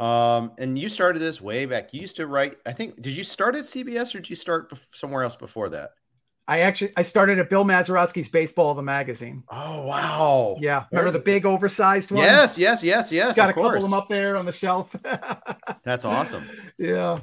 Speaker 2: Um, and you started this way back. You used to write. I think. Did you start at CBS or did you start bef- somewhere else before that?
Speaker 3: I actually I started at Bill Mazeroski's Baseball the magazine.
Speaker 2: Oh wow!
Speaker 3: Yeah, remember the big oversized one?
Speaker 2: Yes, yes, yes, yes.
Speaker 3: Got a course. couple of them up there on the shelf.
Speaker 2: That's awesome.
Speaker 3: Yeah.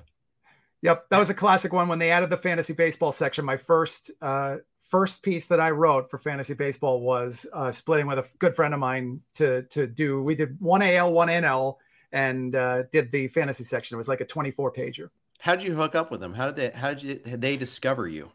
Speaker 3: Yep, that was a classic one when they added the fantasy baseball section. My first uh, first piece that I wrote for fantasy baseball was uh, splitting with a good friend of mine to to do. We did one AL, one NL, and uh, did the fantasy section. It was like a 24 pager.
Speaker 2: How'd you hook up with them? How did they, how did, you, they discover you?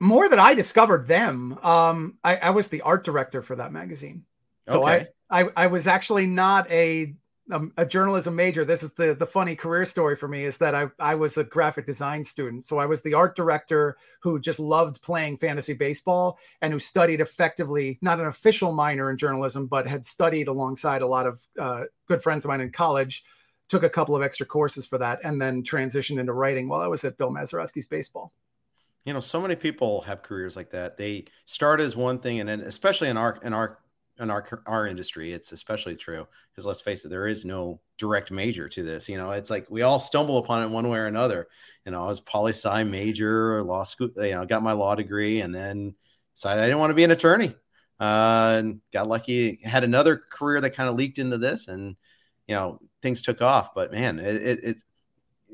Speaker 3: More than I discovered them. Um, I, I was the art director for that magazine. So okay. I, I, I was actually not a a, a, journalism major. This is the the funny career story for me is that I I was a graphic design student, so I was the art director who just loved playing fantasy baseball and who studied effectively not an official minor in journalism, but had studied alongside a lot of uh, good friends of mine in college. Took a couple of extra courses for that, and then transitioned into writing while I was at Bill Mazeroski's baseball.
Speaker 2: You know, so many people have careers like that. They start as one thing, and then especially in our in our in our our industry, it's especially true because let's face it, there is no direct major to this. You know, it's like we all stumble upon it one way or another. You know, I was poli sci major, law school. You know, got my law degree, and then decided I didn't want to be an attorney. Uh, and got lucky, had another career that kind of leaked into this, and you know, things took off. But man, it, it, it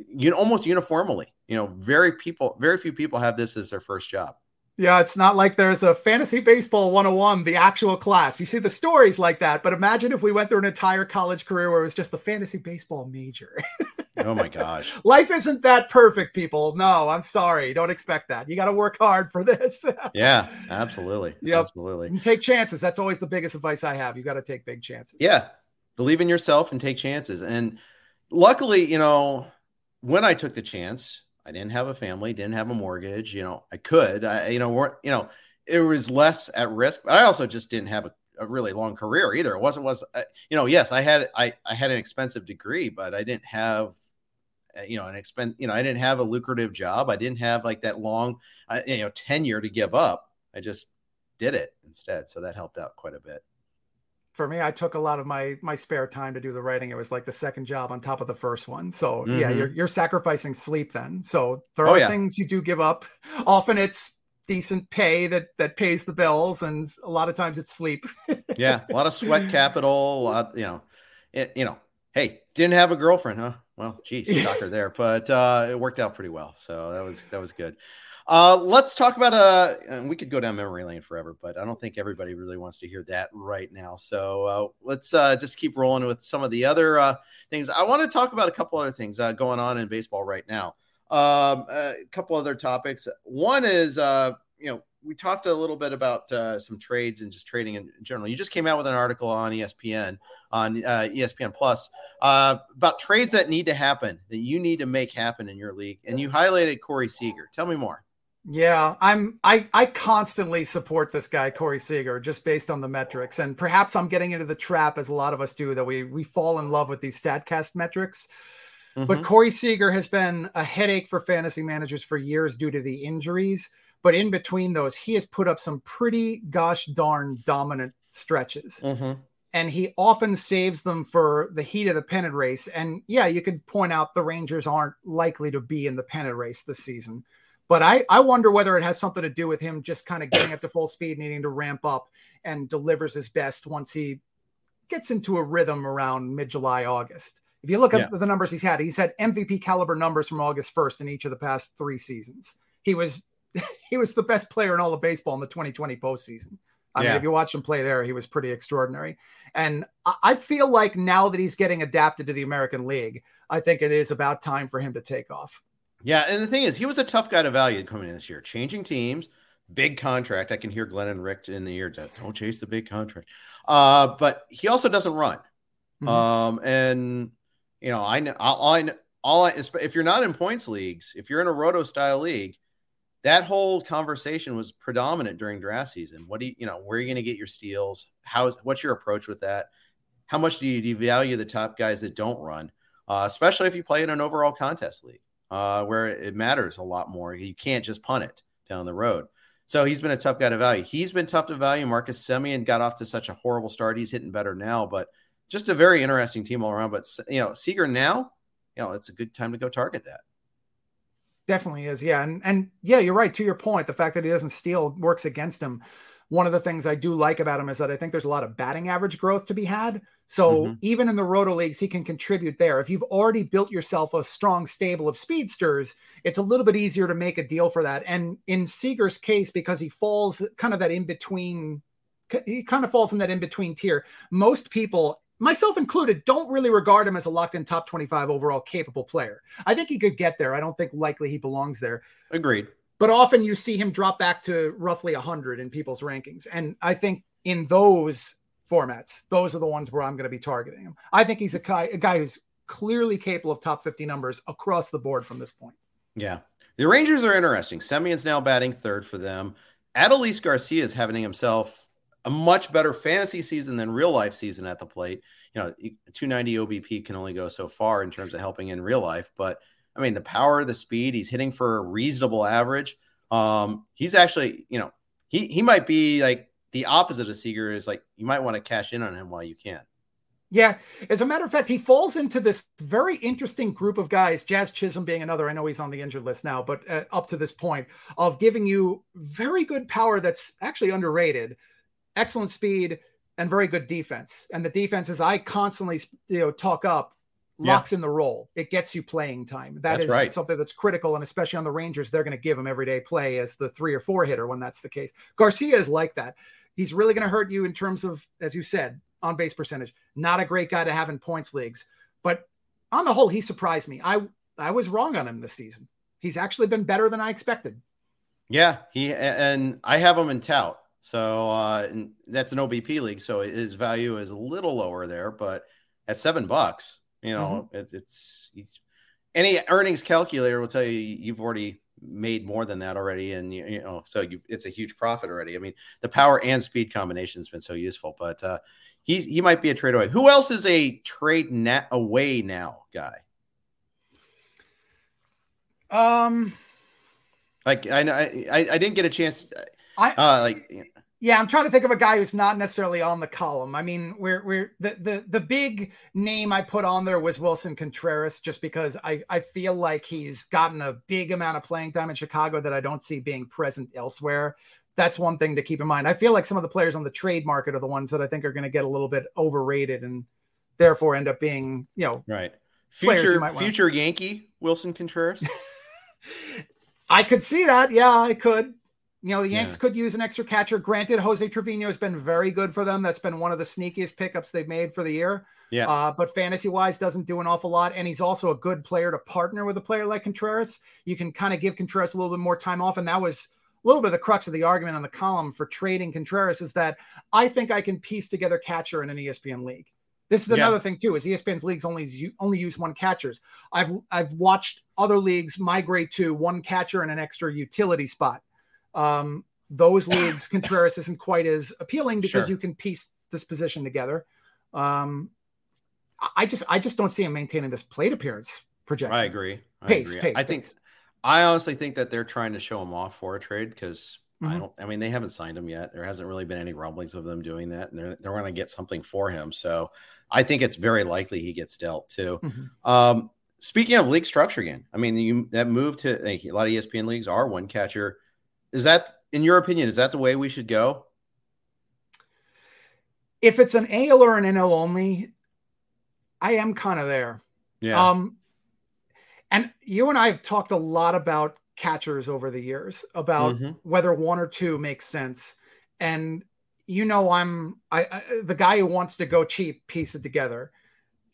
Speaker 2: you almost uniformly, you know, very people, very few people have this as their first job.
Speaker 3: Yeah, it's not like there's a fantasy baseball 101, the actual class. You see the stories like that, but imagine if we went through an entire college career where it was just the fantasy baseball major.
Speaker 2: oh my gosh.
Speaker 3: Life isn't that perfect, people. No, I'm sorry. Don't expect that. You got to work hard for this.
Speaker 2: yeah, absolutely. Yep. Absolutely.
Speaker 3: And take chances. That's always the biggest advice I have. You got to take big chances.
Speaker 2: Yeah. Believe in yourself and take chances. And luckily, you know, when I took the chance, I didn't have a family, didn't have a mortgage. You know, I could, I, you know, weren't, you know, it was less at risk, but I also just didn't have a, a really long career either. It wasn't, was, uh, you know, yes, I had, I, I had an expensive degree, but I didn't have, uh, you know, an expense, you know, I didn't have a lucrative job. I didn't have like that long, uh, you know, tenure to give up. I just did it instead. So that helped out quite a bit
Speaker 3: for me, I took a lot of my my spare time to do the writing. It was like the second job on top of the first one. So mm-hmm. yeah, you're you're sacrificing sleep then. So there oh, are yeah. things you do give up. Often it's decent pay that that pays the bills, and a lot of times it's sleep.
Speaker 2: yeah, a lot of sweat capital. Lot, you know, it, you know. Hey, didn't have a girlfriend, huh? Well, geez, shocker there, but uh, it worked out pretty well. So that was that was good. Uh, let's talk about uh, and we could go down memory lane forever, but I don't think everybody really wants to hear that right now. So uh, let's uh, just keep rolling with some of the other uh, things. I want to talk about a couple other things uh, going on in baseball right now. Um, a couple other topics. One is, uh, you know, we talked a little bit about uh, some trades and just trading in general. You just came out with an article on ESPN on uh, ESPN Plus uh, about trades that need to happen that you need to make happen in your league, and you highlighted Corey Seager. Tell me more.
Speaker 3: Yeah, I'm I I constantly support this guy Corey Seager just based on the metrics, and perhaps I'm getting into the trap as a lot of us do that we we fall in love with these Statcast metrics. Mm-hmm. But Corey Seager has been a headache for fantasy managers for years due to the injuries. But in between those, he has put up some pretty gosh darn dominant stretches. Mm-hmm. And he often saves them for the heat of the pennant race. And yeah, you could point out the Rangers aren't likely to be in the pennant race this season. But I, I wonder whether it has something to do with him just kind of getting up to full speed, needing to ramp up and delivers his best once he gets into a rhythm around mid July, August. If you look at yeah. the numbers he's had, he's had MVP caliber numbers from August 1st in each of the past three seasons. He was he was the best player in all of baseball in the 2020 postseason. I yeah. mean, if you watch him play there, he was pretty extraordinary. And I feel like now that he's getting adapted to the American League, I think it is about time for him to take off.
Speaker 2: Yeah, and the thing is, he was a tough guy to value coming in this year, changing teams, big contract. I can hear Glenn and Rick in the ear. Don't chase the big contract. Uh, but he also doesn't run. Mm-hmm. Um, and you know, I know all I all I, if you're not in points leagues, if you're in a roto style league, that whole conversation was predominant during draft season. What do you, you know, where are you going to get your steals? How, what's your approach with that? How much do you devalue the top guys that don't run, uh, especially if you play in an overall contest league uh, where it matters a lot more? You can't just punt it down the road. So he's been a tough guy to value. He's been tough to value. Marcus Semien got off to such a horrible start. He's hitting better now, but just a very interesting team all around. But you know, Seager now, you know, it's a good time to go target that.
Speaker 3: Definitely is, yeah, and and yeah, you're right. To your point, the fact that he doesn't steal works against him. One of the things I do like about him is that I think there's a lot of batting average growth to be had. So mm-hmm. even in the roto leagues, he can contribute there. If you've already built yourself a strong stable of speedsters, it's a little bit easier to make a deal for that. And in Seager's case, because he falls kind of that in between, he kind of falls in that in between tier. Most people myself included, don't really regard him as a locked in top 25 overall capable player. I think he could get there. I don't think likely he belongs there.
Speaker 2: Agreed.
Speaker 3: But often you see him drop back to roughly 100 in people's rankings. And I think in those formats, those are the ones where I'm going to be targeting him. I think he's a guy, a guy who's clearly capable of top 50 numbers across the board from this point.
Speaker 2: Yeah. The Rangers are interesting. Semien's now batting third for them. Adolis Garcia is having himself a much better fantasy season than real life season at the plate. You know, 290 OBP can only go so far in terms of helping in real life, but I mean, the power, the speed, he's hitting for a reasonable average. Um, he's actually, you know, he he might be like the opposite of Seager is like you might want to cash in on him while you can.
Speaker 3: Yeah, as a matter of fact, he falls into this very interesting group of guys, Jazz Chisholm being another. I know he's on the injured list now, but uh, up to this point, of giving you very good power that's actually underrated excellent speed and very good defense. And the defense, as I constantly you know talk up, locks yeah. in the role. It gets you playing time. That that's is right. something that's critical, and especially on the Rangers, they're going to give him everyday play as the three or four hitter when that's the case. Garcia is like that. He's really going to hurt you in terms of, as you said, on base percentage. Not a great guy to have in points leagues, but on the whole, he surprised me. I I was wrong on him this season. He's actually been better than I expected.
Speaker 2: Yeah, he and I have him in tout. So uh, that's an OBP league, so his value is a little lower there. But at seven bucks, you know, mm-hmm. it, it's any earnings calculator will tell you you've already made more than that already, and you, you know, so you, it's a huge profit already. I mean, the power and speed combination has been so useful, but uh, he he might be a trade away. Who else is a trade net away now guy?
Speaker 3: Um,
Speaker 2: like I know I, I, I didn't get a chance. I uh, like
Speaker 3: yeah, I'm trying to think of a guy who's not necessarily on the column. I mean, we're we're the the the big name I put on there was Willson Contreras, just because I I feel like he's gotten a big amount of playing time in Chicago that I don't see being present elsewhere. That's one thing to keep in mind. I feel like some of the players on the trade market are the ones that I think are going to get a little bit overrated and therefore end up being, you know,
Speaker 2: right. Future future Yankee Willson Contreras.
Speaker 3: I could see that. Yeah, I could. You know, the Yanks yeah. could use an extra catcher. Granted, Jose Trevino has been very good for them. That's been one of the sneakiest pickups they've made for the year.
Speaker 2: Yeah.
Speaker 3: Uh, but fantasy wise, doesn't do an awful lot. And he's also a good player to partner with a player like Contreras. You can kind of give Contreras a little bit more time off. And that was, a little bit of the crux of the argument on the column for trading Contreras is that I think I can piece together catcher in an ESPN league. This is another yeah. thing too. Is ESPN's leagues only only use one catchers. I've I've watched other leagues migrate to one catcher and an extra utility spot. Um, those leagues, Contreras isn't quite as appealing because sure. you can piece this position together. Um, I just I just don't see him maintaining this plate appearance projection.
Speaker 2: I agree. I
Speaker 3: pace,
Speaker 2: agree.
Speaker 3: Pace,
Speaker 2: I think I honestly think that they're trying to show him off for a trade because mm-hmm. I don't. I mean, they haven't signed him yet. There hasn't really been any rumblings of them doing that, and they're they're going to get something for him. So I think it's very likely he gets dealt too. Mm-hmm. Um, speaking of league structure again, I mean, you, that move to a lot of ESPN leagues are one catcher. Is that, in your opinion, is that the way we should go?
Speaker 3: If it's an AL or an NL only, I am kind of there.
Speaker 2: Yeah.
Speaker 3: Um, and you and I have talked a lot about catchers over the years about mm-hmm. whether one or two makes sense. And you know, I'm I, I, the guy who wants to go cheap, piece it together.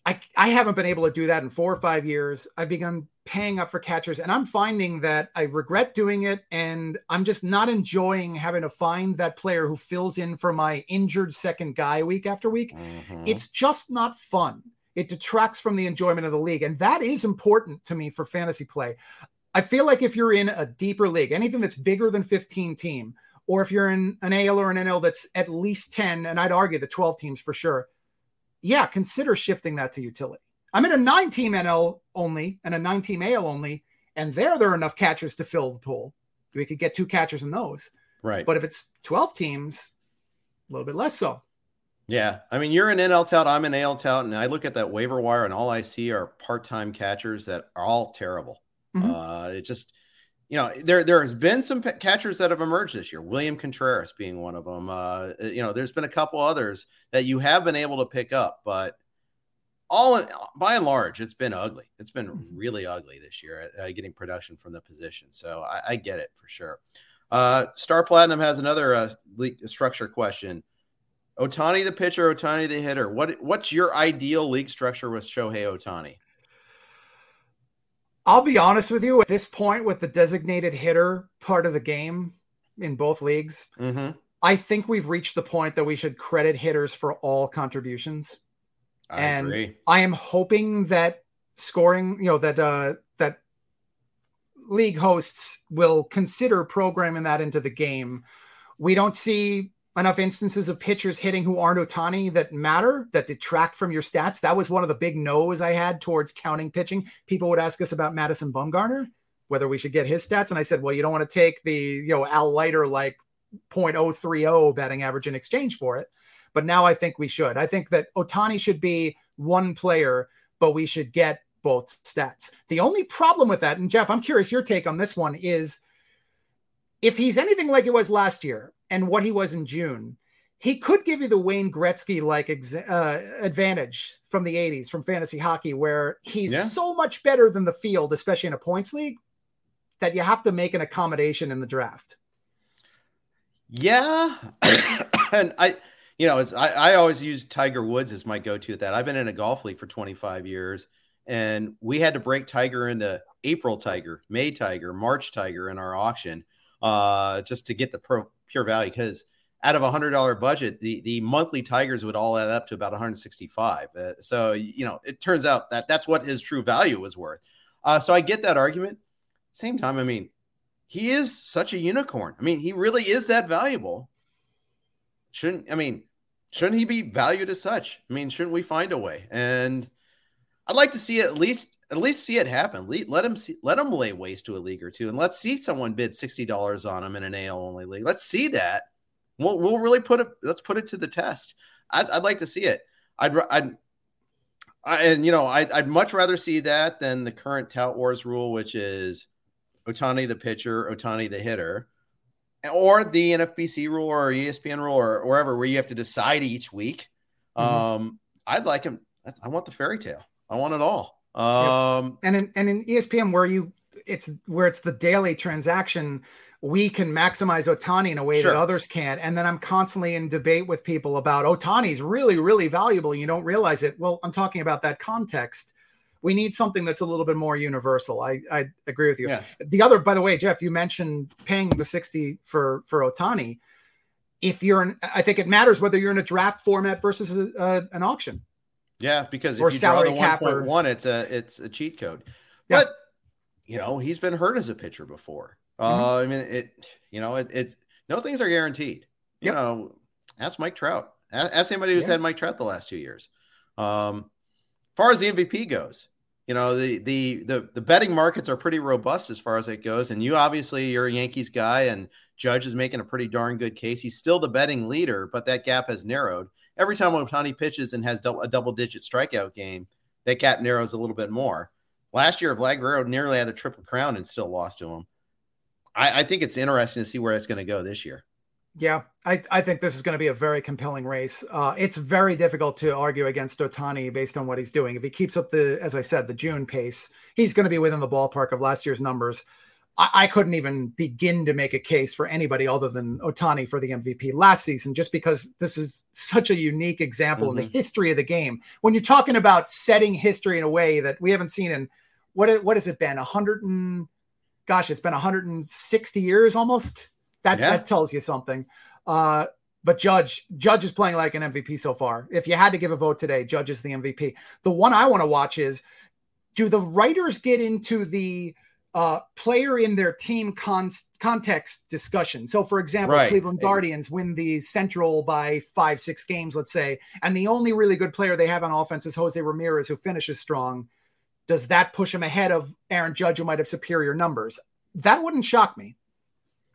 Speaker 3: I I haven't been able to do that in four or five years. I've begun paying up for catchers, and I'm finding that I regret doing it, and I'm just not enjoying having to find that player who fills in for my injured second guy week after week. Mm-hmm. It's just not fun it detracts from the enjoyment of the league. And that is important to me for fantasy play. I feel like if you're in a deeper league, anything that's bigger than 15 team, or if you're in an AL or an NL that's at least 10, and I'd argue the 12 teams for sure, yeah, consider shifting that to utility. I'm in a nine team NL only and a nine team AL only, and there there are enough catchers to fill the pool. We could get two catchers in those.
Speaker 2: Right.
Speaker 3: But if it's 12 teams, a little bit less so.
Speaker 2: Yeah, I mean, you're an NL tout, I'm an AL tout, and I look at that waiver wire, and all I see are part-time catchers that are all terrible. Mm-hmm. Uh, it just, you know, there there has been some p- catchers that have emerged this year. William Contreras being one of them. Uh, you know, there's been a couple others that you have been able to pick up, but all in, by and large, it's been ugly. It's been mm-hmm. really ugly this year uh, getting production from the position. So I, I get it for sure. Uh, Star Platinum has another uh, structure question. Ohtani the pitcher, Ohtani the hitter. What what's your ideal league structure with Shohei Ohtani?
Speaker 3: I'll be honest with you. At this point, with the designated hitter part of the game in both leagues, mm-hmm. I think we've reached the point that we should credit hitters for all contributions.
Speaker 2: I
Speaker 3: and
Speaker 2: agree.
Speaker 3: I am hoping that scoring, you know, that uh, that league hosts will consider programming that into the game. We don't see enough instances of pitchers hitting who aren't Ohtani that matter, that detract from your stats. That was one of the big no's I had towards counting pitching. People would ask us about Madison Bumgarner, whether we should get his stats. And I said, well, you don't want to take the, you know, Al Leiter like 0.030 batting average in exchange for it. But now I think we should. I think that Ohtani should be one player, but we should get both stats. The only problem with that, and Jeff, I'm curious your take on this one is if he's anything like it was last year, and what he was in June, he could give you the Wayne Gretzky like exa- uh, advantage from the 80s from fantasy hockey, where he's yeah. so much better than the field, especially in a points league, that you have to make an accommodation in the draft.
Speaker 2: Yeah. and I, you know, it's, I, I always use Tiger Woods as my go to at that. I've been in a golf league for 25 years and we had to break Tiger into April Tiger, May Tiger, March Tiger in our auction uh, just to get the pro, pure value because out of a hundred dollar budget, the the monthly Tigers would all add up to about 165. Uh, so you know, it turns out that that's what his true value was worth. Uh, so I get that argument. Same time, I mean, he is such a unicorn. I mean, he really is that valuable. Shouldn't I mean, shouldn't he be valued as such? I mean, shouldn't we find a way? And I'd like to see at least at least see it happen. Let him see, let him lay waste to a league or two, and let's see someone bid sixty dollars on him in an AL only league. Let's see that. We'll we'll really put it. Let's put it to the test. I'd, I'd like to see it. I'd I'd I, and you know I'd, I'd much rather see that than the current tout wars rule, which is Ohtani the pitcher, Ohtani the hitter, or the NFBC rule or ESPN rule or wherever where you have to decide each week. Mm-hmm. Um, I'd like him. I want the fairy tale. I want it all. Um,
Speaker 3: and in and in ESPN where you it's where it's the daily transaction, we can maximize Ohtani in a way sure. that others can't. And then I'm constantly in debate with people about Ohtani's really, really valuable. You don't realize it. Well, I'm talking about that context We need something that's a little bit more universal. I, I agree with you. Yeah. The other, by the way, Jeff, you mentioned paying the 60 for, for Ohtani. If you're in, I think it matters whether you're in a draft format versus a, a, an auction.
Speaker 2: Yeah, because if or you draw the 1.1, or... it's a, it's a cheat code. Yeah. But, you know, he's been hurt as a pitcher before. Mm-hmm. Uh, I mean, it, you know, it, it, no things are guaranteed. You yep. know, ask Mike Trout. Ask anybody who's yeah. had Mike Trout the last two years. Um, far as the MVP goes, you know the, the the the betting markets are pretty robust as far as it goes, and you obviously you're a Yankees guy, and Judge is making a pretty darn good case. He's still the betting leader, but that gap has narrowed. Every time Ohtani pitches and has a double digit strikeout game, that gap narrows a little bit more. Last year, Vlad Guerrero nearly had a triple crown and still lost to him. I, I think it's interesting to see where it's going to go this year.
Speaker 3: Yeah, I, I think this is going to be a very compelling race. Uh, it's very difficult to argue against Ohtani based on what he's doing. If he keeps up the, as I said, the June pace, he's going to be within the ballpark of last year's numbers. I, I couldn't even begin to make a case for anybody other than Ohtani for the MVP last season, just because this is such a unique example mm-hmm. in the mm-hmm. history of the game. When you're talking about setting history in a way that we haven't seen in what what has it been? A hundred and gosh, it's been 160 years almost that yeah. that tells you something. Uh, but Judge Judge is playing like an MVP so far. If you had to give a vote today, Judge is the MVP. The one I want to watch is do the writers get into the uh, player in their team con- context discussion. So, for example, right. Cleveland Guardians win the Central by five, six games, let's say, and the only really good player they have on offense is Jose Ramirez, who finishes strong. Does that push him ahead of Aaron Judge, who might have superior numbers? That wouldn't shock me.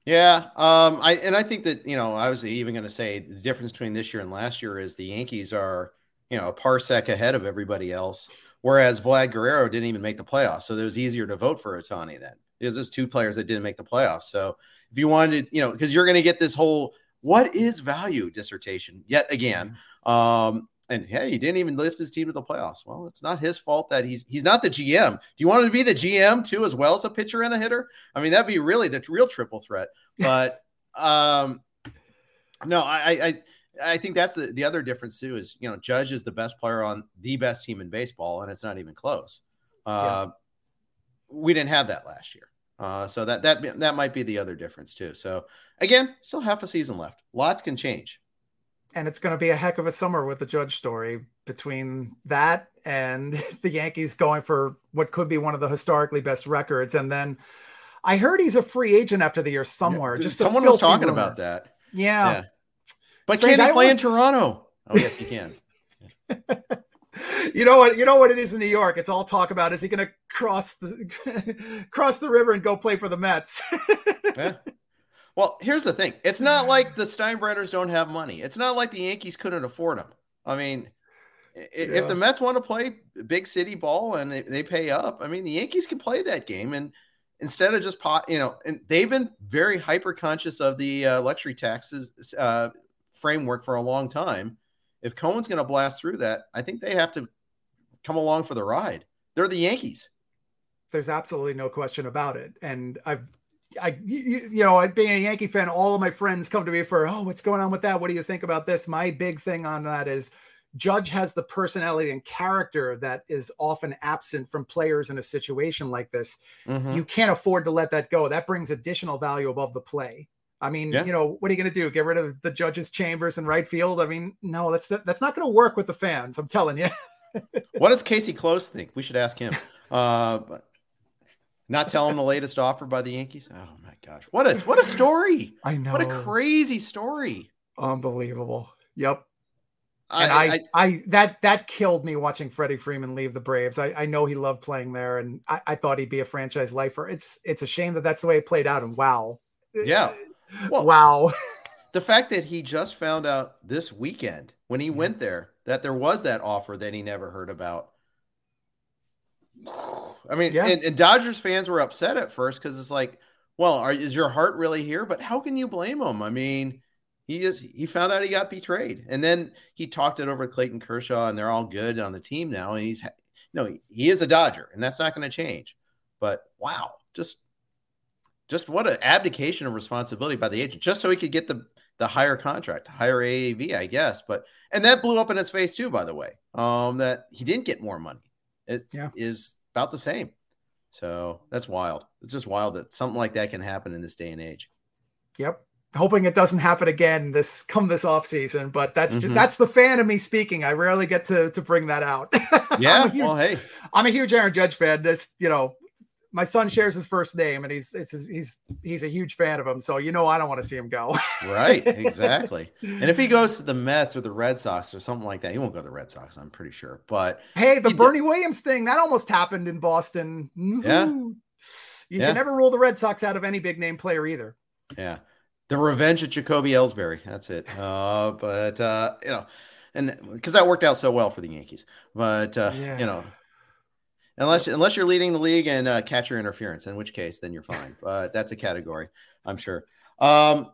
Speaker 2: Yeah, um, I and I think that you know I was even going to say the difference between this year and last year is the Yankees are you know a parsec ahead of everybody else, whereas Vlad Guerrero didn't even make the playoffs, so it was easier to vote for Ohtani then because there's two players that didn't make the playoffs. So if you wanted, you know, because you're going to get this whole what is value dissertation yet again. Um, and hey, he didn't even lift his team to the playoffs. Well, it's not his fault that he's he's not the GM. Do you want him to be the GM too, as well as a pitcher and a hitter? I mean, that'd be really the real triple threat. But um, no, I, I I think that's the the other difference too is you know Judge is the best player on the best team in baseball, and it's not even close. Uh, yeah. We didn't have that last year, uh, so that that that might be the other difference too. So again, still half a season left. Lots can change
Speaker 3: and it's going to be a heck of a summer with the Judge story between that and the Yankees going for what could be one of the historically best records. And then I heard he's a free agent after the year somewhere. Yeah, just
Speaker 2: someone was talking rumor. about that.
Speaker 3: Yeah. yeah.
Speaker 2: But Strange. can he play in Toronto? Oh, yes, he can.
Speaker 3: you know what? You know what it is in New York. It's all talk about. Is he going to cross the cross the river and go play for the Mets?
Speaker 2: yeah. Well, here's the thing. It's not like the Steinbrenners don't have money. It's not like the Yankees couldn't afford them. I mean, yeah. if the Mets want to play big city ball and they, they pay up, I mean, the Yankees can play that game. And instead of just pot, you know, and they've been very hyper conscious of the uh, luxury taxes uh, framework for a long time. If Cohen's going to blast through that, I think they have to come along for the ride. They're the Yankees.
Speaker 3: There's absolutely no question about it. And I've I, you, you know, being a Yankee fan, all of my friends come to me for, oh, what's going on with that? What do you think about this? My big thing on that is Judge has the personality and character that is often absent from players in a situation like this. Mm-hmm. You can't afford to let that go. That brings additional value above the play. I mean, yeah. you know, what are you going to do? Get rid of the judges' chambers and right field? I mean, no, that's that's not going to work with the fans. I'm telling you.
Speaker 2: what does Casey Close think? We should ask him. Uh, not tell him the latest offer by the Yankees. Oh my gosh, what a what a story!
Speaker 3: I know.
Speaker 2: What a crazy story.
Speaker 3: Unbelievable. Yep. And I, I, I, that that killed me watching Freddie Freeman leave the Braves. I, I know he loved playing there, and I, I thought he'd be a franchise lifer. It's it's a shame that that's the way it played out. And wow,
Speaker 2: yeah,
Speaker 3: well, wow.
Speaker 2: the fact that he just found out this weekend when he went there that there was that offer that he never heard about I mean, yeah. and, and, Dodgers fans were upset at first because it's like, well, are, is your heart really here? But how can you blame him? I mean, he just he found out he got betrayed, and then he talked it over with Clayton Kershaw, and they're all good on the team now. And he's, you know, he, he is a Dodger, and that's not going to change. But wow, just just what an abdication of responsibility by the agent, just so he could get the the higher contract, higher AAV, I guess. But and that blew up in his face too, by the way. Um, that he didn't get more money it yeah. is about the same. So that's wild. It's just wild that something like that can happen in this day and age.
Speaker 3: Yep. Hoping it doesn't happen again this come this off season, but that's mm-hmm. just, that's the fan of me speaking. I rarely get to to bring that out.
Speaker 2: Yeah. huge, well, hey,
Speaker 3: I'm a huge Aaron Judge fan. This, you know, my son shares his first name and he's it's he's he's a huge fan of him. So you know i don't want to see him go.
Speaker 2: Right exactly. And if he goes to the mets or the red sox or something like that he won't go to the red sox i'm pretty sure but
Speaker 3: hey the bernie did... williams thing that almost happened in boston.
Speaker 2: Yeah. You
Speaker 3: yeah. can never rule the red sox out of any big name player either.
Speaker 2: Yeah. The revenge of jacoby ellsbury that's it. Uh but uh you know and because that worked out so well for the yankees but uh yeah. you know unless unless you're leading the league in uh, catcher interference, in which case then you're fine. But that's a category, I'm sure. Um,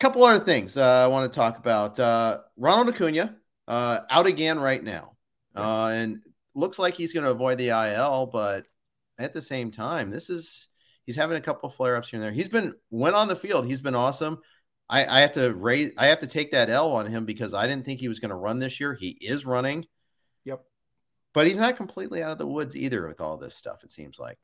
Speaker 2: couple other things uh, I want to talk about. Uh, Ronald Acuna uh, out again right now, uh, and looks like he's going to avoid the IL. But at the same time, this is he's having a couple flare ups here and there. He's been went on the field. He's been awesome. I, I have to raise. I have to take that L on him because I didn't think he was going to run this year. He is running but he's not completely out of the woods either with all this stuff. It seems like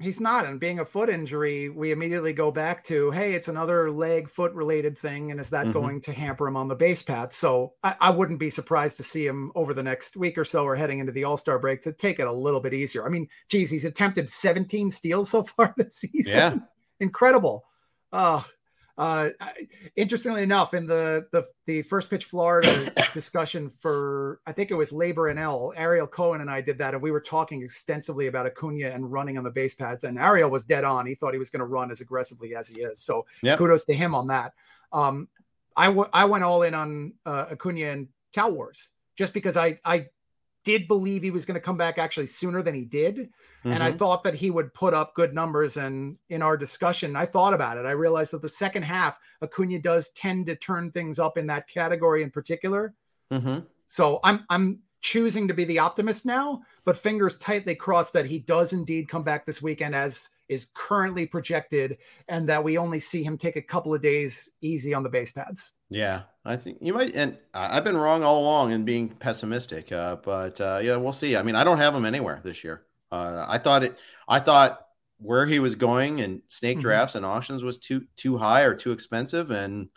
Speaker 3: he's not. And being a foot injury, we immediately go back to, hey, it's another leg foot related thing, and is that mm-hmm. going to hamper him on the base path? So I, I, wouldn't be surprised to see him over the next week or so, or heading into the All Star break, to take it a little bit easier. I mean, geez, he's attempted 17 steals so far this season.
Speaker 2: Yeah,
Speaker 3: incredible. Uh, uh, interestingly enough, in the the the first pitch Florida discussion for I think it was LABR NL, Ariel Cohen and I did that, and we were talking extensively about Acuna and running on the base paths. And Ariel was dead on; he thought he was going to run as aggressively as he is. So yep. kudos to him on that. Um, I, w- I went all in on uh, Acuna and Tout Wars just because I I did believe he was going to come back actually sooner than he did. Mm-hmm. And I mm-hmm. thought that he would put up good numbers. And in our discussion, I thought about it. I realized that the second half, Acuna does tend to turn things up in that category in particular.
Speaker 2: Mm-hmm.
Speaker 3: So I'm I'm choosing to be the optimist now, but fingers tightly crossed that he does indeed come back this weekend as is currently projected, and that we only see him take a couple of days easy on the base pads.
Speaker 2: Yeah, I think you might, and I've been wrong all along in being pessimistic. Uh, but uh, yeah, we'll see. I mean, I don't have him anywhere this year. Uh, I thought it. I thought where he was going and snake mm-hmm. drafts and auctions was too too high or too expensive, and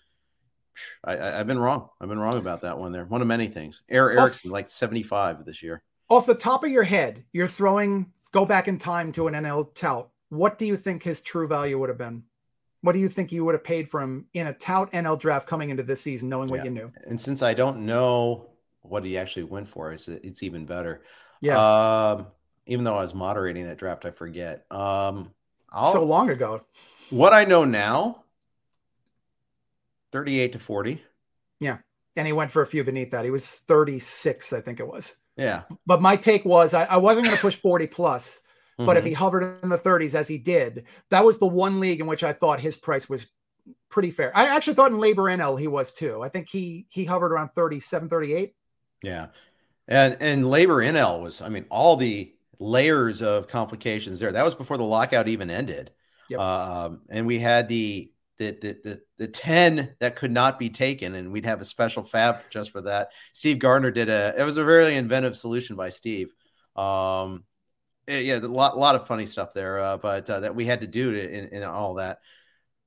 Speaker 2: I, have been wrong. I've been wrong about that one there. One of many things. Eric Erickson like seventy five this year.
Speaker 3: Off the top of your head, you're throwing. Go back in time to an NL tout what do you think his true value would have been? What do you think you would have paid for him in a tout NL draft coming into this season, knowing what you knew?
Speaker 2: And since I don't know what he actually went for, it's it's even better.
Speaker 3: Yeah.
Speaker 2: Um, even though I was moderating that draft, I forget. Um,
Speaker 3: I'll, so long ago.
Speaker 2: What I know now, thirty-eight to forty.
Speaker 3: Yeah, and he went for a few beneath that. He was thirty-six, I think it was.
Speaker 2: Yeah.
Speaker 3: But my take was I, I wasn't going to push forty plus. Mm-hmm. But if mm-hmm. he hovered in the 30s as he did, that was the one league in which I thought his price was pretty fair. I actually thought in LABR NL he was too. I think he he hovered around 37, 38.
Speaker 2: Yeah. And and LABR NL was, I mean, all the layers of complications there. That was before the lockout even ended. Yep. Um, and we had the the, the the the 10 that could not be taken and we'd have a special FAAB just for that steve gardner did a it was a very inventive solution by steve um yeah, a lot, a lot of funny stuff there, uh, but uh, that we had to do to, in, in, all that.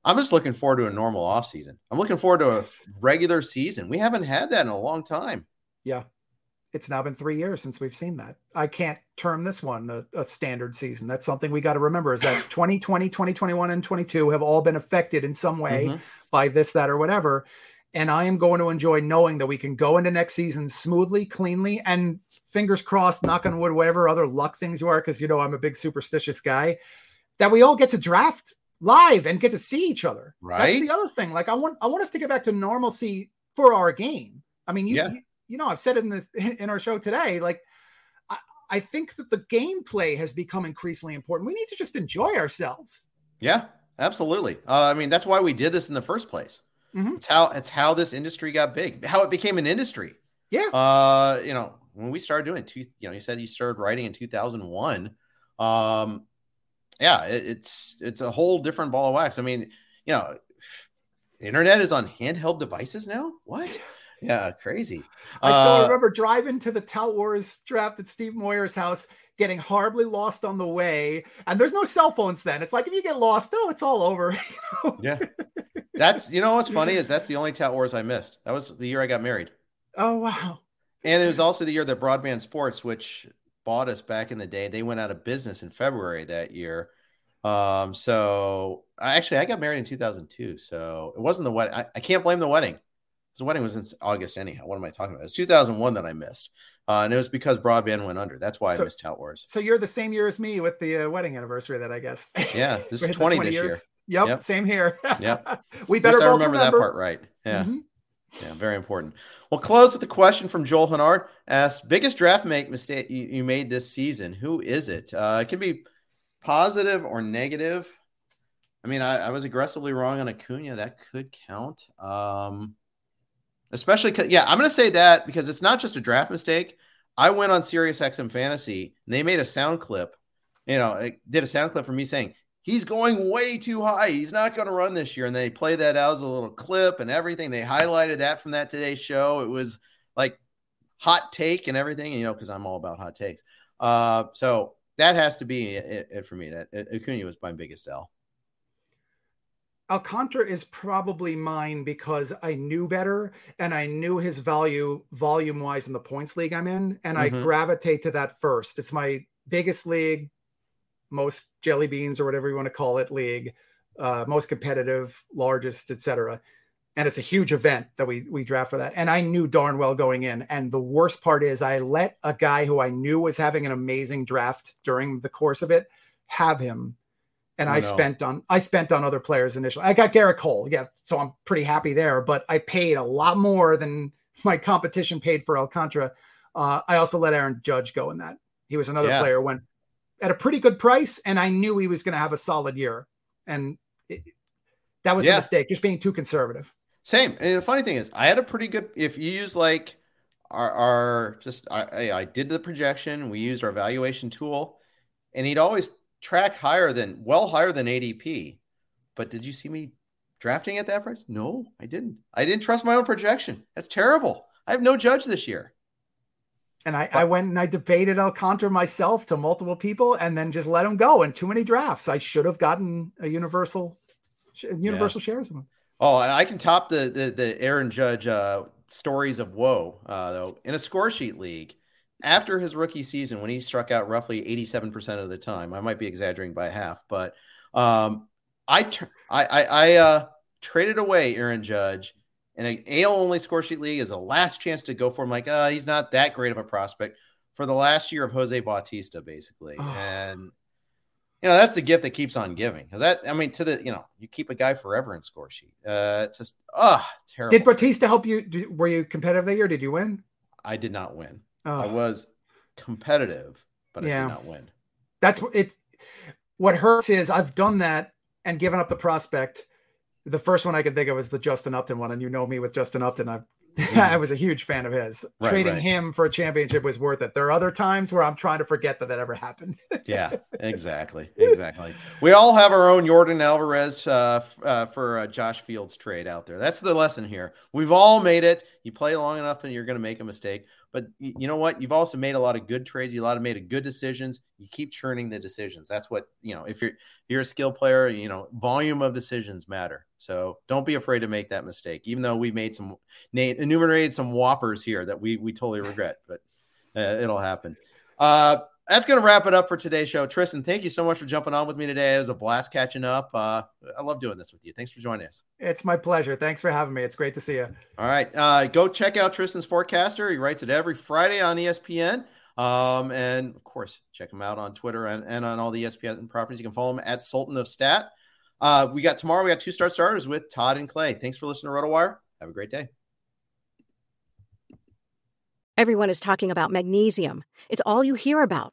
Speaker 2: I'm just looking forward to a normal off season. I'm looking forward to a regular season. We haven't had that in a long time.
Speaker 3: Yeah, it's now been three years since we've seen that. I can't term this one a, a standard season. That's something we got to remember is that 2020, 2021, and 22 have all been affected in some way mm-hmm. by this, that, or whatever. And I am going to enjoy knowing that we can go into next season smoothly, cleanly, and fingers crossed, knock on wood, whatever other luck things you are, because you know I'm a big superstitious guy, that we all get to draft live and get to see each other.
Speaker 2: Right.
Speaker 3: That's the other thing. Like I want I want us to get back to normalcy for our game. I mean, you yeah. you, you, know, I've said it in this in our show today, like I, I think that the gameplay has become increasingly important. We need to just enjoy ourselves.
Speaker 2: Yeah, absolutely. Uh, I mean, that's why we did this in the first place. Mm-hmm. It's how it's how this industry got big, how it became an industry.
Speaker 3: Yeah.
Speaker 2: Uh, you know, when we started doing two, you know, you said you started writing in 2001. Um, yeah, it, it's it's a whole different ball of wax. I mean, you know, internet is on handheld devices now. What? yeah, crazy.
Speaker 3: I still uh, remember driving to the Tout Wars draft at Steve Moyer's house, getting horribly lost on the way. And there's no cell phones then. It's like if you get lost, oh, it's all over.
Speaker 2: yeah. That's you know what's funny is that's the only Tout Wars I missed. That was the year I got married.
Speaker 3: Oh wow.
Speaker 2: And it was also the year that Broadband Sports, which bought us back in the day, they went out of business in February that year. Um, so I actually I got married in 2002, so it wasn't the wedding. I, I can't blame the wedding. The wedding was in August anyhow. What am I talking about? It's 2001 that I missed, uh, and it was because broadband went under. That's why so, I missed Tout Wars.
Speaker 3: So you're the same year as me with the uh, wedding anniversary. That I guess.
Speaker 2: Yeah, this is 20, 20 this
Speaker 3: year. Yep, yep, same here.
Speaker 2: yep.
Speaker 3: we better
Speaker 2: both remember, remember, that part right. Yeah. Mm-hmm. Yeah, very important. We'll close with a question from Joel Hennard. Asks, biggest draft make mistake you, you made this season. Who is it? Uh, it can be positive or negative. I mean, I, I was aggressively wrong on Acuna. That could count. Um, especially, yeah, I'm going to say that because it's not just a draft mistake. I went on Sirius XM Fantasy and they made a sound clip. You know, did a sound clip for me saying he's going way too high. He's not going to run this year. And they play that out as a little clip and everything. They highlighted that from that today's show. It was like hot take and everything, you know, because I'm all about hot takes. Uh, so that has to be it, it for me. That Acuna was my biggest L.
Speaker 3: Alcantara is probably mine because I knew better and I knew his value volume wise in the points league I'm in, and mm-hmm. I gravitate to that first. It's my biggest league, most jelly beans or whatever you want to call it league, uh, most competitive, largest, etc. And it's a huge event that we we draft for that. And I knew darn well going in. And the worst part is I let a guy who I knew was having an amazing draft during the course of it have him and I, I spent on I spent on other players initially. I got Gerrit Cole, yeah, so I'm pretty happy there. But I paid a lot more than my competition paid for Alcantara. Uh, I also let Aaron Judge go in that. He was another yeah. player went at a pretty good price, and I knew he was going to have a solid year, and it, that was yeah. a mistake, just being too conservative.
Speaker 2: Same. And the funny thing is, I had a pretty good. If you use like our, our just I, I did the projection, we used our valuation tool, and he'd always track higher than well higher than ADP. But did you see me drafting at that price? No, I didn't. I didn't trust my own projection. That's terrible. I have no judge this year.
Speaker 3: And I, I went and I debated Alcantara myself to multiple people and then just let him go in too many drafts. I should have gotten a universal universal yeah. shares of him.
Speaker 2: Oh, and I can top the the, the Aaron Judge uh, stories of woe uh, though in a score sheet league after his rookie season when he struck out roughly 87% of the time i might be exaggerating by half but um, i i i, I uh, traded away aaron judge in an AL only score sheet league is a last chance to go for him like uh, he's not that great of a prospect for the last year of jose bautista basically oh. and you know that's the gift that keeps on giving because that i mean to the you know you keep a guy forever in score sheet uh it's just oh terrible
Speaker 3: did bautista help you were you competitive that year did you win
Speaker 2: i did not win Oh. I was competitive, but yeah. I did not win.
Speaker 3: That's what it's what hurts is I've done that and given up the prospect. The first one I could think of was the Justin Upton one, and you know me with Justin Upton. I mm-hmm. I was a huge fan of his. Right, Trading right. him for a championship was worth it. There are other times where I'm trying to forget that that ever happened.
Speaker 2: yeah, exactly, exactly. We all have our own Yordan Alvarez uh, uh, for uh, Josh Fields trade out there. That's the lesson here. We've all made it. You play long enough, and you're going to make a mistake. But you know what? You've also made a lot of good trades. You a lot of made good decisions. You keep churning the decisions. That's what you know. If you're you're a skill player, you know volume of decisions matter. So don't be afraid to make that mistake. Even though we made some enumerated some whoppers here that we we totally regret, but uh, it'll happen. Uh, that's going to wrap it up for today's show. Tristan, thank you so much for jumping on with me today. It was a blast catching up. Uh, I love doing this with you. Thanks for joining us.
Speaker 3: It's my pleasure. Thanks for having me. It's great to see you.
Speaker 2: All right. Uh, go check out Tristan's Forecaster. He writes it every Friday on ESPN. Um, and of course, check him out on Twitter and, and on all the ESPN properties. You can follow him at Sultan of Stat. Uh, we got tomorrow, we got two start starters with Todd and Clay. Thanks for listening to RotoWire. Have a great day.
Speaker 4: Everyone is talking about magnesium. It's all you hear about.